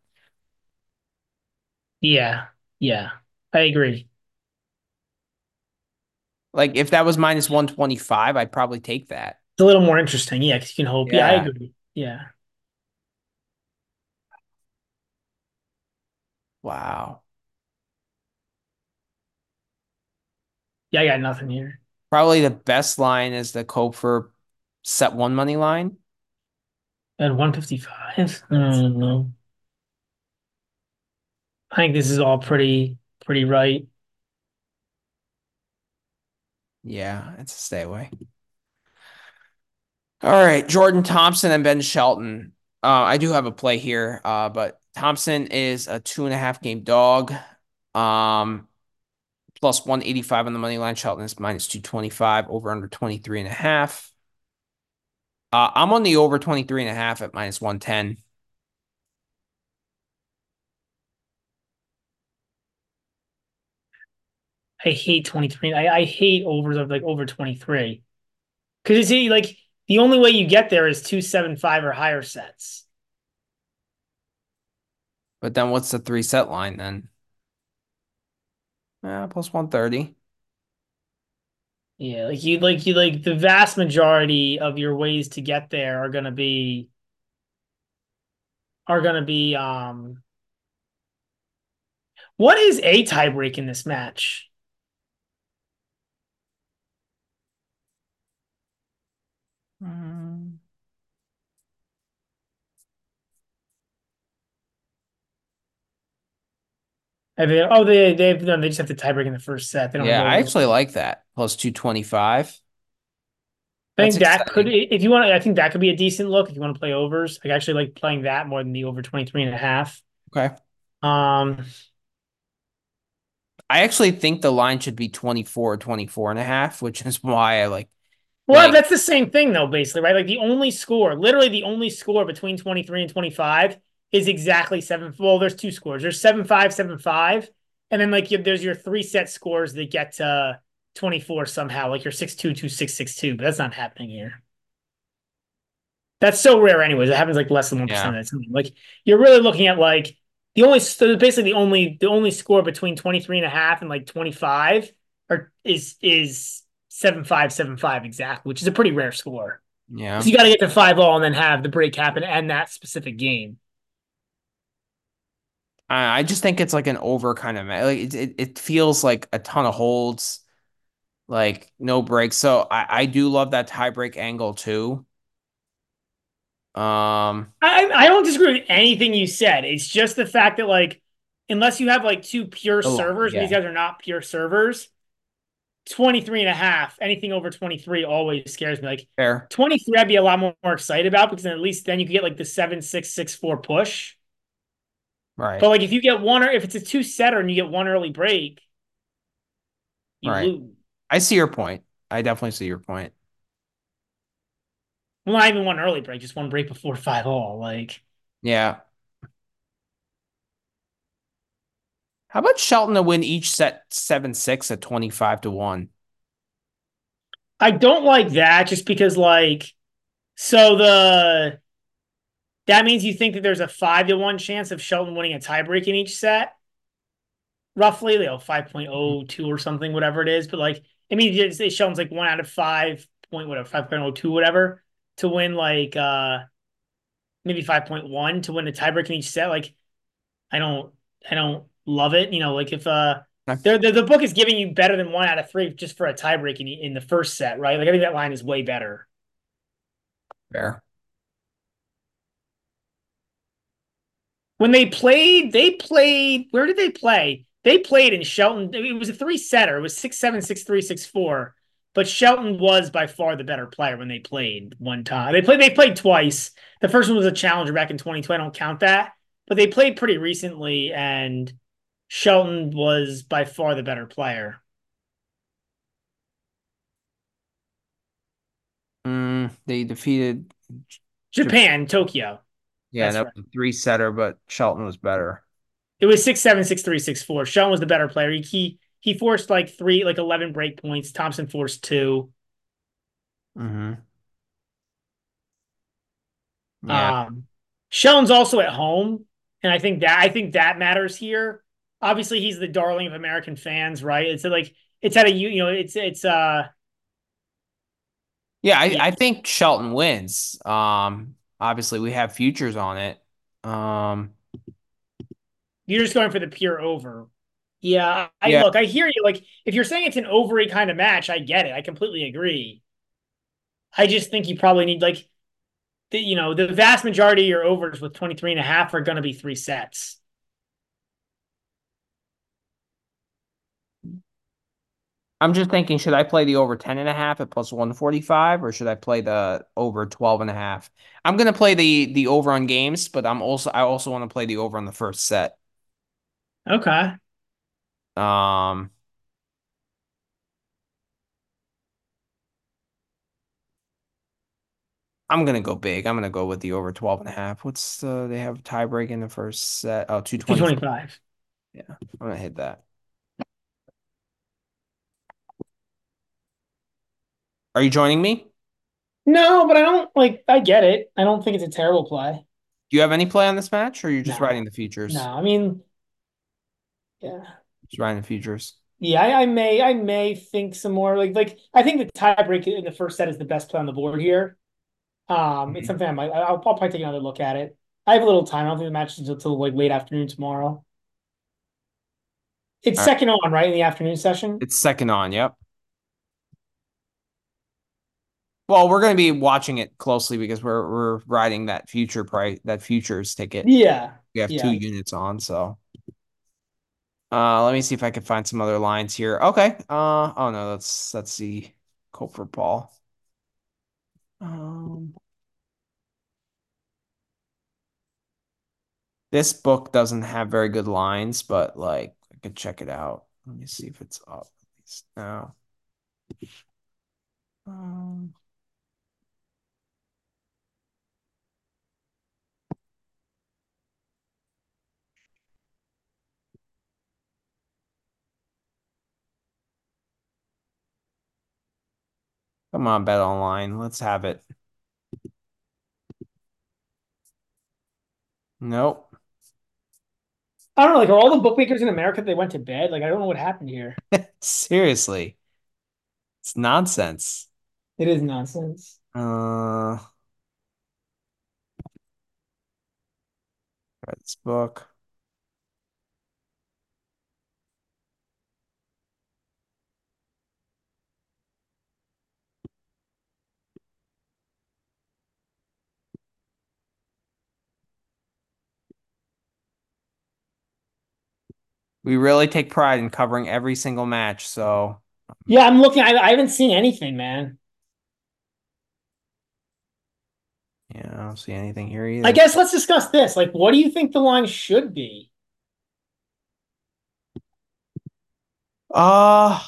yeah, yeah. I agree. Like if that was minus 125, I'd probably take that. It's a little more interesting. Yeah, because you can hope. Yeah, I agree. Yeah. Wow. Yeah, I got nothing here. Probably the best line is the Koepfer set one money line. At 155. I don't know. I think this is all pretty pretty right. Yeah, it's a stay away. All right, Jordan Thompson and Ben Shelton. Uh, I do have a play here, uh, but Thompson is a two and a half game dog. Um, plus 185 on the money line. Shelton is minus 225 over under 23 and a half. Uh, I'm on the over 23 and a half at minus 110. I hate 23. I, I hate overs of like over 23. Because it's like the only way you get there is two seven five or higher sets. But then what's the three set line then? Uh, plus 130. Yeah, like you like you like the vast majority of your ways to get there are gonna be are gonna be um what is a tiebreak in this match? And they, oh, they they no, they just have to tiebreak in the first set. They don't Yeah. I actually like that. Plus 225. I That's think that could, if you want, I think that could be a decent look if you want to play overs. I actually like playing that more than the over 23 and a half. Okay. Um, I actually think the line should be 24, 24 and a half, which is why I like well, like that's the same thing though, basically, right? Like the only score, literally the only score between 23 and 25 is exactly seven. Well, there's two scores. There's seven five, seven five, and then like you, there's your three set scores that get to 24 somehow, like your six two two six six two. But that's not happening here. That's so rare, anyways. It happens like less than one percent of the time. Like you're really looking at like the only so basically the only the only score between 23 and a half and like 25 or is is seven five seven five exactly, which is a pretty rare score. Yeah. So you got to get to five all and then have the break happen and that specific game. I just think it's like an over kind of like it, it, it feels like a ton of holds, like no breaks. So I, I do love that tie break angle too. Um, I I don't disagree with anything you said. It's just the fact that like unless you have like two pure line, servers, and these guys are not pure servers, 23 and a half, anything over 23 always scares me. Like fair, 23, I'd be a lot more, more excited about because then at least then you can get like the seven, six, six, four push. Right, But like if you get one or if it's a two setter and you get one early break, you right. lose. I see your point. I definitely see your point. Well, not even one early break, just one break before five all. Like Yeah. How about Shelton to win each set seven six at 25 to 1? I don't like that just because like so the that means you think that there's a five to one chance of Shelton winning a tiebreak in each set, roughly, you know, 5.02 or something, whatever it is. But like I mean, Shelton's like one out of five point whatever, 5.02, whatever, to win like uh maybe 5.1 to win a tiebreak in each set. Like I don't I don't love it. You know, like if uh the, the, the book is giving you better than one out of three just for a tiebreak in, in the first set, right? Like I think that line is way better. Fair. When they played, they played. Where did they play? They played in Shelton. It was a three setter. It was six seven, six three, six four. But Shelton was by far the better player when they played one time. They played. They played twice. The first one was a challenger back in 2020. I don't count that. But they played pretty recently, and Shelton was by far the better player. Mm, they defeated Japan, Tokyo. Yeah, That's that right. was a three setter, but Shelton was better. It was six seven, six three, six four. Shelton was the better player. He he, he forced like three, like eleven break points. Thompson forced two. Mm-hmm. Yeah. Um, Shelton's also at home, and I think that I think that matters here. Obviously, he's the darling of American fans, right? It's like it's at a you know it's it's uh Yeah, I, yeah. I think Shelton wins. Um, obviously we have futures on it. Um, You're just going for the pure over. Yeah, I yeah, look, I hear you. Like, if you're saying it's an ovary kind of match, I get it. I completely agree. I just think you probably need like the, you know, the vast majority of your overs with 23 and a half are going to be three sets. I'm just thinking, should I play the over 10 and a half at plus 145 or should I play the over 12 and a half? I'm going to play the the over on games, but I'm also I also want to play the over on the first set. Okay. Um, I'm going to go big. I'm going to go with the over 12 and a half. What's uh, they have tie break in the first set? Oh, 220. 225. Yeah, I'm going to hit that. Are you joining me? No, but I don't like I get it. I don't think it's a terrible play. Do you have any play on this match, or are you just No. writing the features? No. I mean, yeah. Just writing the futures. Yeah, I, I may I may think some more like like I think the tiebreak in the first set is the best play on the board here. Um, it's Mhm. something I might I'll, I'll probably take another look at it. I have a little time. I don't think the match is until, like late afternoon tomorrow. It's All right. second on, right, in the afternoon session? It's second on. Yep. Well, we're going to be watching it closely because we're we're riding that future price, that futures ticket. Yeah. We have two units on, so Uh, let me see if I can find some other lines here. Okay. Uh, oh no, that's let's see. Koepfer Paul. Um, this book doesn't have very good lines, but like I could check it out. Let me see if it's up at least now. Um, come on, Bet Online. Let's have it. Nope. I don't know. Like, are all the bookmakers in America they went to bed? Like, I don't know what happened here. Seriously. It's nonsense. It is nonsense. Uh, this book. We really take pride in covering every single match, so Yeah, I'm looking. I, I haven't seen anything, man. yeah, I don't see anything here either. I guess let's discuss this. Like, what do you think the line should be? Uh,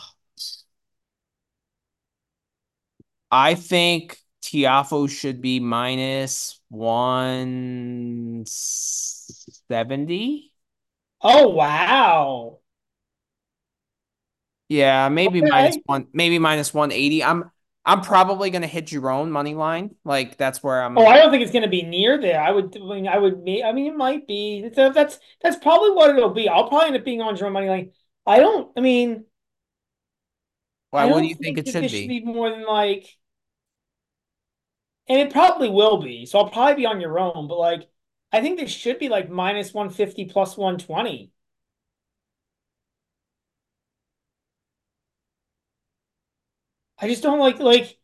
I think Tiafoe should be minus 170. Oh, wow. Yeah, maybe Okay. one, maybe minus 180. I'm I'm probably gonna hit Giron money line. Like that's where I'm Oh, I don't think it's going to be near there. I would, I mean, I would, I mean, it might be. A- that's that's probably what it'll be. I'll probably end up being on Giron money line. I don't. I mean, why I what do you think think it should this should be? be more than like, and it probably will be. So I'll probably be on Giron. But like, I think this should be like minus one fifty plus one twenty. I just don't like like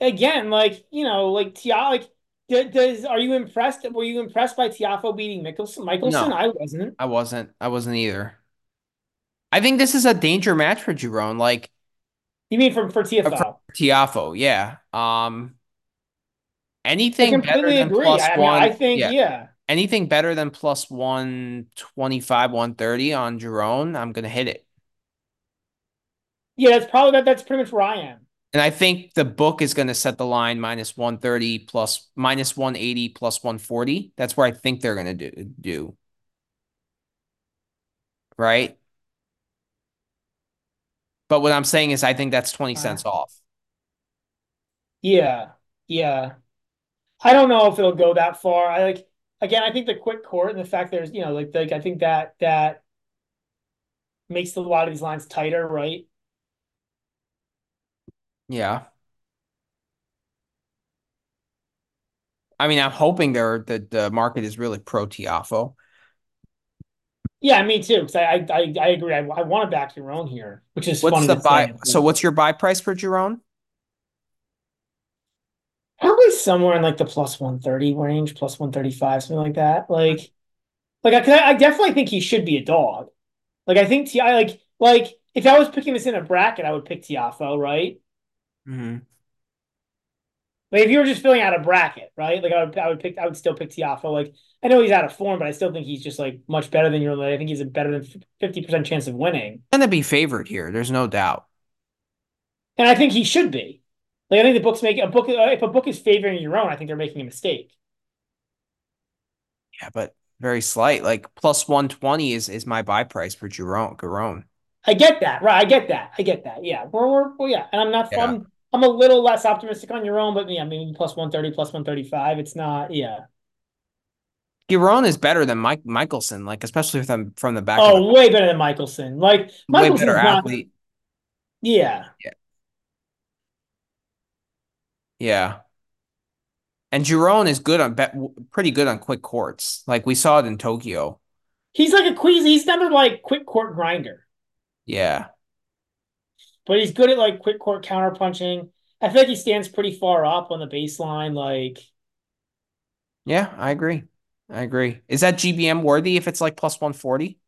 again like you know like Tia like does are you impressed? Were you impressed by Tiafoe beating Michelsen? Michelsen, No, I wasn't. I wasn't. I wasn't either. I think this is a danger match for Giron. Like You mean for for uh, for Tiafoe, yeah. Um, anything better than agree. plus I, I mean, I think yeah. yeah, Anything better than plus 125, 130 on Giron, I'm gonna hit it. yeah. That's probably that. That's pretty much where I am. And I think the book is gonna set the line minus 130 plus minus 180 plus 140. That's where I think they're gonna do do. Right? But what I'm saying is I think that's 20 Uh, cents off. yeah, yeah. I don't know if it'll go that far. I like again. I think the quick court and the fact there's you know like like I think that that makes a lot of these lines tighter, right? Yeah. I mean, I'm hoping they're that the market is really pro Tiafoe. Yeah, me too. Because I, I I agree. I, I want to back own here, which is What's the buy? So what's your buy price for Giron? Probably somewhere in like the plus 130 range, plus 135, something like that. Like, like I, I definitely think he should be a dog. Like, I think Ti like like if I was picking this in a bracket, I would pick Tiafoe, right? Mm-hmm. Like if you were just filling out a bracket, right? Like I would I would pick I would still pick Tiafoe. Like I know he's out of form, but I still think he's just like much better than your. I think he's a better than 50% chance of winning. Gonna be favored here. There's no doubt. And I think he should be. Like I think the books make a book. Uh, if a book is favoring Giron, I think they're making a mistake. Yeah, but very slight. Like plus 120 is is my buy price for Giron. Giron. I get that, right? I get that. I get that. Yeah, we're, we're well, yeah. And I'm not. Yeah. I'm I'm a little less optimistic on Giron, but yeah, maybe plus 130, plus 135. It's not. Yeah. Giron is better than Mike Michelsen, like especially from from the back oh, the Oh, way better than Michelsen. Like way better Michelsen's not. athlete. Yeah. Yeah. Yeah. And Giron is good on pretty good on quick courts. Like we saw it in Tokyo. He's like a queasy. He's never like quick court grinder. Yeah. But he's good at like quick court counter punching. I feel like he stands pretty far up on the baseline. Like, yeah, I agree. I agree. Is that GBM worthy if it's like plus 140?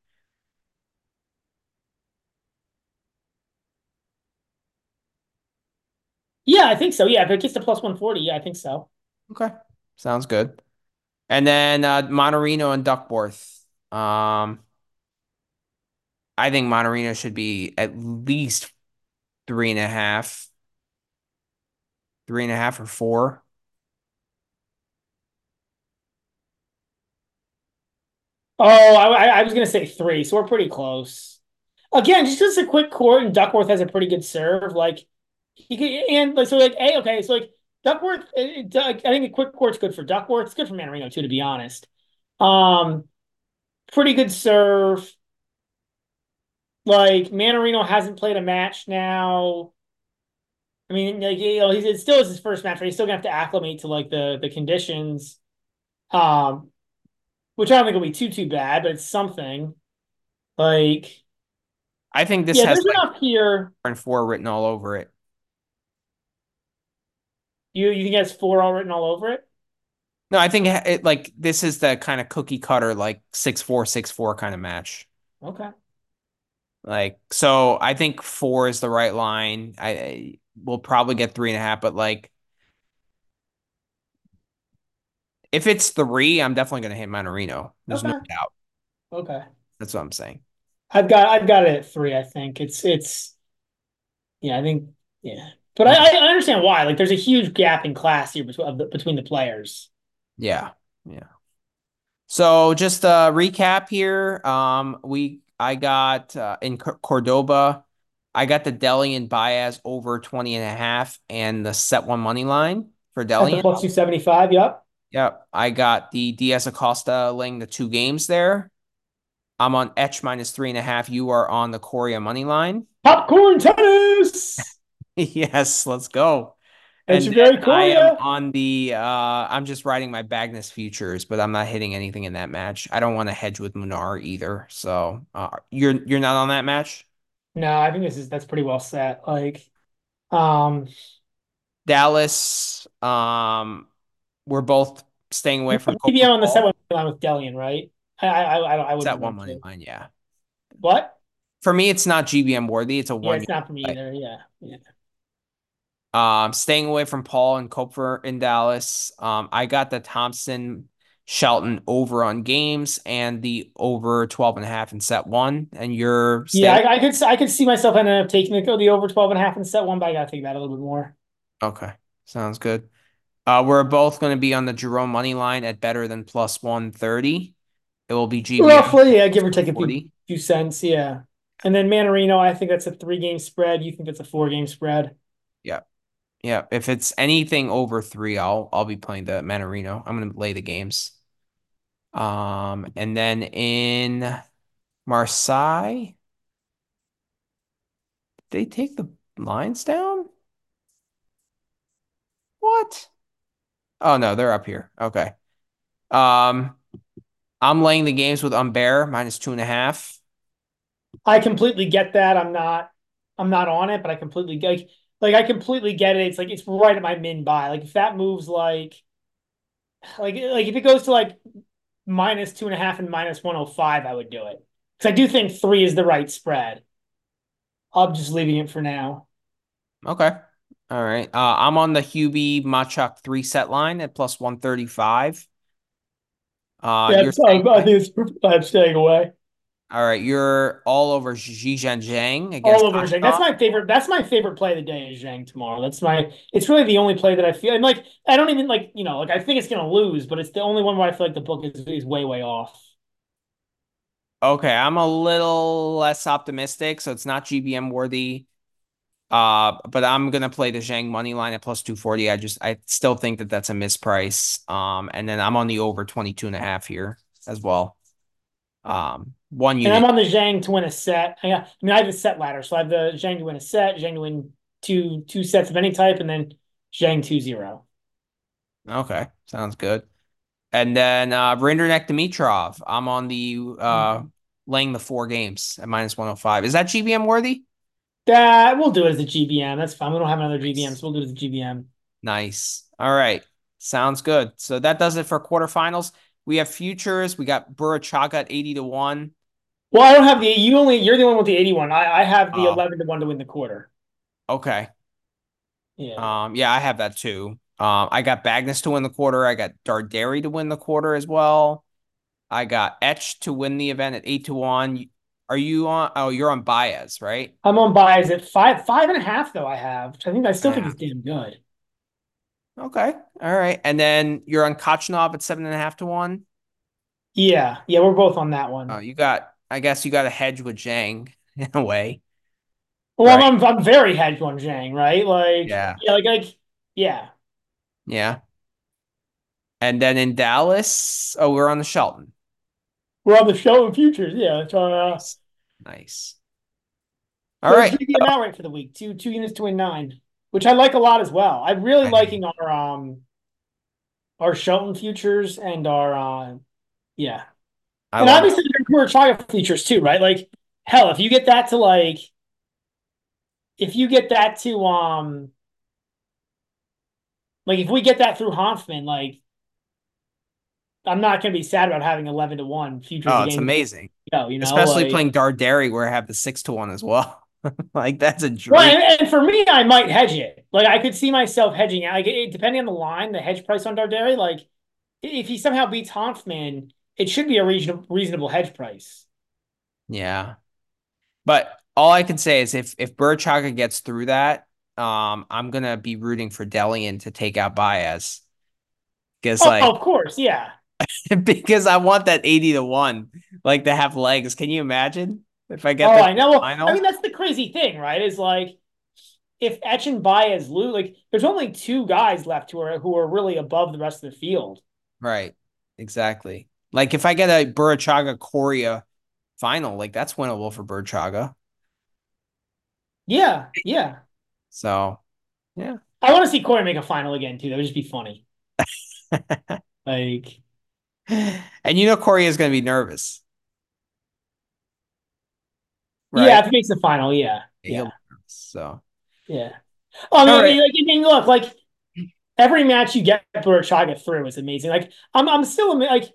Yeah, I think so. Yeah, if it gets to plus 140, yeah, I think so. Okay. Sounds good. And then uh Mannarino and Duckworth. Um I think Mannarino should be at least three and a half. Three and a half or four. Oh, I, I was gonna say three, so we're pretty close. Again, just it's a quick court and Duckworth has a pretty good serve, like he could, and like so, like hey, okay, so like Duckworth, I think a quick court's good for Duckworth. It's good for Mannarino too, to be honest. Um, pretty good serve. Like Mannarino hasn't played a match now. I mean, like you know, he's it still is his first match, right? He's still gonna have to acclimate to like the the conditions. Um, which I don't think will be too too bad, but it's something. Like, I think this yeah, has like enough here. and four written all over it. You you think it has four all written all over it? No, I think it like this is the kind of cookie cutter like six four six four kind of match. Okay. Like so, I think four is the right line. I, I will probably get three and a half, but like if it's three, I'm definitely gonna hit Mannarino. There's no doubt. Okay. That's what I'm saying. I've got I've got it at three. I think it's it's yeah. I think yeah. But I, I understand why. Like, there's a huge gap in class here between the, between the players. Yeah, yeah. So just a recap here. Um, we I got uh, in C Cordoba, I got the Dellien Baez over 20 and a half and the set one money line for Dellien. plus 275, yep. Yep. I got the Diaz Acosta laying the two games there. I'm on Etch minus three and a half. You are on the Coria money line. Popcorn tennis. yes, let's go. It's And very then I am on the uh I'm just riding my Bagnis futures, but I'm not hitting anything in that match. I don't want to hedge with Munar either. So uh you're you're not on that match? No, I think this is that's pretty well set. Like, um, Dallas, um, we're both staying away from PBM on the set one line with Dellien, right? I I I, I wouldn't at one money line, yeah. What? For me, it's not GBM worthy. It's a Yeah, one. it's not for me play. either. Yeah, yeah. Um, staying away from Paul and Koepfer in Dallas. Um, I got the Thompson Shelton over on games and the over 12 and a half in set one. And you're Yeah. I, I could I could see myself ending up taking the the over 12 and a half in set one, but I gotta think about it a little bit more. Okay. Sounds good. Uh, we're both going to be on the Giron money line at better than plus 130. It will be GBM Roughly, yeah, give or take a few, few cents, yeah. And then Mannarino, I think that's a three game spread. You think that's a four game spread? Yeah. Yeah. If it's anything over three, I'll I'll be playing the Mannarino. I'm gonna lay the games. Um, and then in Marseille, they take the lines down? What? Oh no, they're up here. Okay. Um, I'm laying the games with Humbert minus two and a half. I completely get that. I'm not I'm not on it, but I completely get like I completely get it. It's like it's right at my min buy. Like if that moves like like like if it goes to like minus two and a half and minus 105, I would do it. Because I do think three is the right spread. I'm just leaving it for now. Okay. All right. Uh, I'm on the Hubie Machac three set line at plus 135. Uh, Yeah, you're so staying I think it's I'm staying away. All right. You're all over Xi Zhang against All over Zhang. That's my favorite. That's my favorite play of the day is Zhang tomorrow. That's my. It's really the only play that I feel and like. I don't even like you know like I think it's gonna lose, but it's the only one where I feel like the book is is way way off. Okay, I'm a little less optimistic, so it's not GBM worthy. Uh, but I'm gonna play the Zhang money line at plus 240. I just I still think that that's a misprice. Um, and then I'm on the over 22 and a half here as well. Um, one year. And I'm on the Zhang to win a set. I, got, I mean, I have a set ladder, so I have the Zhang to win a set, Zhang to win two two sets of any type, and then Zhang two zero. Okay, sounds good. And then uh Rinderknecht Dimitrov. I'm on the uh laying the four games at minus 105. Is that GBM worthy? That we'll do it as a GBM. That's fine. We don't have another GBM, so we'll do it as a GBM. Nice. All right. Sounds good. So that does it for quarterfinals. We have futures. We got Burruchaga at 80 to 1. Well, I don't have the you only you're the one with the 81. I, I have the Oh. 11 to 1 to win the quarter. Okay. Yeah. Um, yeah, I have that too. Um, I got Bagnis to win the quarter. I got Darderi to win the quarter as well. I got Etch to win the event at eight to one. Are you on? Oh, you're on Baez, right? I'm on Baez at five five and a half though. I have, which I think I still think Yeah. is damn good. Okay. All right. And then you're on Khachanov at seven and a half to one. Yeah, yeah, we're both on that one. Oh, you got, I guess you got a hedge with Zhang in a way. Well, right. I'm I'm very hedged on Zhang, right? Like, Yeah. yeah, like like yeah. Yeah. And then in Dallas, oh, we're on the Shelton. We're on the Shelton futures. Yeah, it's on. Uh, Nice. Nice. All so right. it's the amount rate for the week. Two two units to win nine, which I like a lot as well. I'm really I know. liking our um our Shelton futures and our uh yeah. I and obviously Burruchaga futures too, right? Like hell, if you get that to like if you get that to um like if we get that through Hanfmann, like I'm not gonna be sad about having eleven to one futures. Oh, it's amazing. Go, you know, Especially like, playing Darderi where I have the six to one as well. Like that's a dream. Right, and, and for me, I might hedge it. Like I could see myself hedging out. Like it, depending on the line, the hedge price on Darderi. Like if he somehow beats Hanfmann, it should be a reasonable reasonable hedge price. Yeah. But all I can say is if if Burruchaga gets through that, um, I'm gonna be rooting for Dellien to take out Baez. Because Oh, like of course, yeah. because I want that 80 to 1, like to have legs. Can you imagine if I get Oh, I know. Final? I mean, that's the crazy thing, right? Is like if Etch and Baez lose, like there's only two guys left who are who are really above the rest of the field. Right. Exactly. Like if I get a Burruchaga Coria final, like that's winnable for Burruchaga. Yeah, yeah. So yeah. I want to see Coria make a final again too. That would just be funny. Like, and you know Coria is gonna be nervous. yeah, if he makes the final, yeah, He'll yeah, so yeah. Oh, I mean, All I right. like, I mean, look, like every match you get Burruchaga through is amazing. Like, I'm, I'm still like,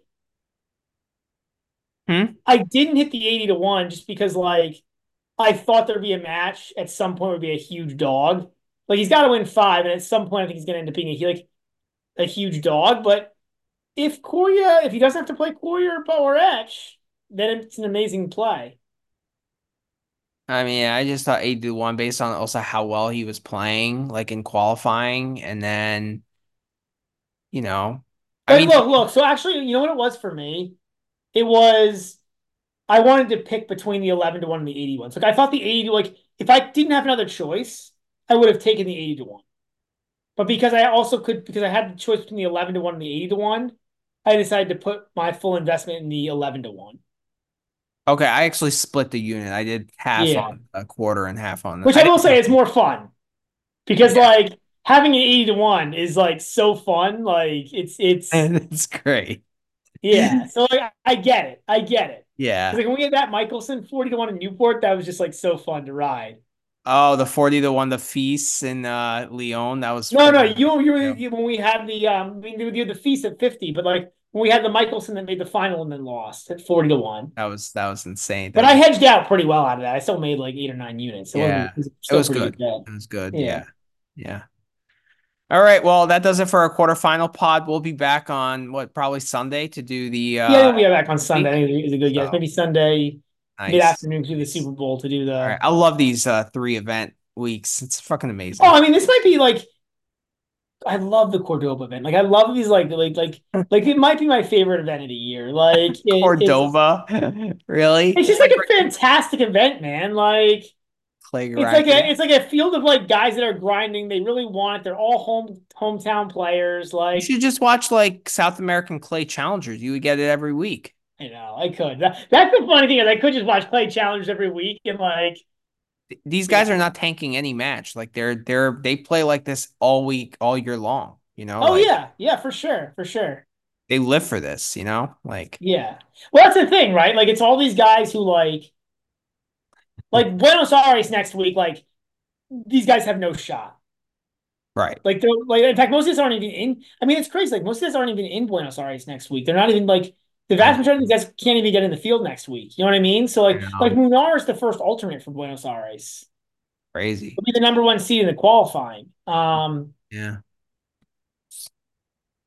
Hmm? I didn't hit the 80 to 1 just because, like, I thought there'd be a match at some point would be a huge dog. Like, he's got to win five, and at some point, I think he's going to end up being a, like, a huge dog. But if Coria, if he doesn't have to play Coria or, Etch, then it's an amazing play. I mean, I just thought 80 to 1 based on also how well he was playing, like in qualifying, and then you know, I mean look, look. So actually, you know what it was for me? It was I wanted to pick between the 11 to 1 and the 81. So like, I thought the 80 like if I didn't have another choice, I would have taken the 80 to 1. But because I also could because I had the choice between the 11 to 1 and the 80 to 1, I decided to put my full investment in the 11 to 1. okay, I actually split the unit. I did half Yeah. on a quarter and half on the Which I will say is more fun. Because Yeah. like having an 80 to 1 is like so fun. Like it's it's and it's great. Yeah. So like I get it. I get it. Yeah. Like when we had that Michelson 40 to 1 in Newport, that was just like so fun to ride. Oh, the 40 to 1, the Fils in uh Lyon. That was No, no, you you, Yeah. you when we had the um we did the Fils at 50, but like when we had the Michelson that made the final and then lost at 40 to 1. that was that was insane. But I hedged out pretty well out of that. I still made like eight or nine units. So Yeah. it was, it still was pretty good. It was good. Yeah. Yeah. Yeah. All right. Well, that does it for our quarterfinal pod. We'll be back on what probably Sunday to do the uh yeah, we'll be back on Sunday. I think it's a good guess. Maybe Sunday nice. mid afternoon to the Super Bowl to do the. All right. I love these uh three event weeks. It's fucking amazing. Oh, I mean, this might be like. I love the Cordoba event. Like, I love these. Like, like, like, like it might be my favorite event of the year. Like it- it's- really? It's, just like a fantastic event, man. Like. Clay It's like a it's like a field of like guys that are grinding. They really want it. They're all home hometown players. Like You should just watch like South American clay challengers. You would get it every week. you know, I could. That, that's the funny thing is I could just watch Clay challenge every week and like These guys are not tanking any match. Like they're they're they play like this all week, all year long. You know? oh Like, yeah, yeah, for sure, for sure. They live for this, you know? Like Yeah. Well, that's the thing, right? Like it's all these guys who like like Buenos Aires next week, like these guys have no shot. right. Like they're like in fact, most of these aren't even in. I mean, it's crazy. Like most of these aren't even in Buenos Aires next week. They're not even like the vast majority of these guys can't even get in the field next week. You know what I mean? So like like Munar is the first alternate for Buenos Aires. Crazy. He'll be the number one seed in the qualifying. Um, Yeah.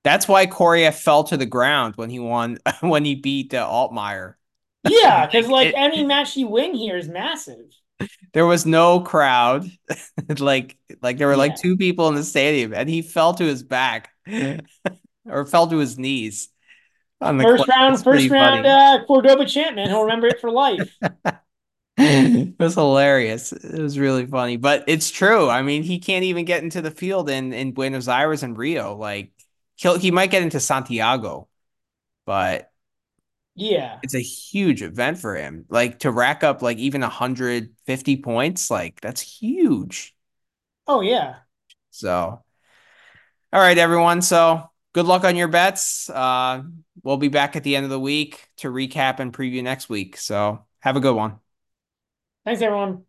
That's why Koriev fell to the ground when he won when he beat uh, Altmaier. Yeah, because like It- any match you win here is massive. there was no crowd. like like there were like two people in the stadium and he fell to his back or fell to his knees on the First round, first round uh, Cordoba champ, man. He'll remember it for life. It was hilarious. It was really funny, but it's true. I mean, he can't even get into the field in in Buenos Aires and Rio. Like he'll he might get into Santiago, but Yeah. it's a huge event for him. Like to rack up like even 150 points, like that's huge. Oh yeah. So, all right, everyone. So good luck on your bets. Uh, we'll be back at the end of the week to recap and preview next week. So have a good one. Thanks, everyone.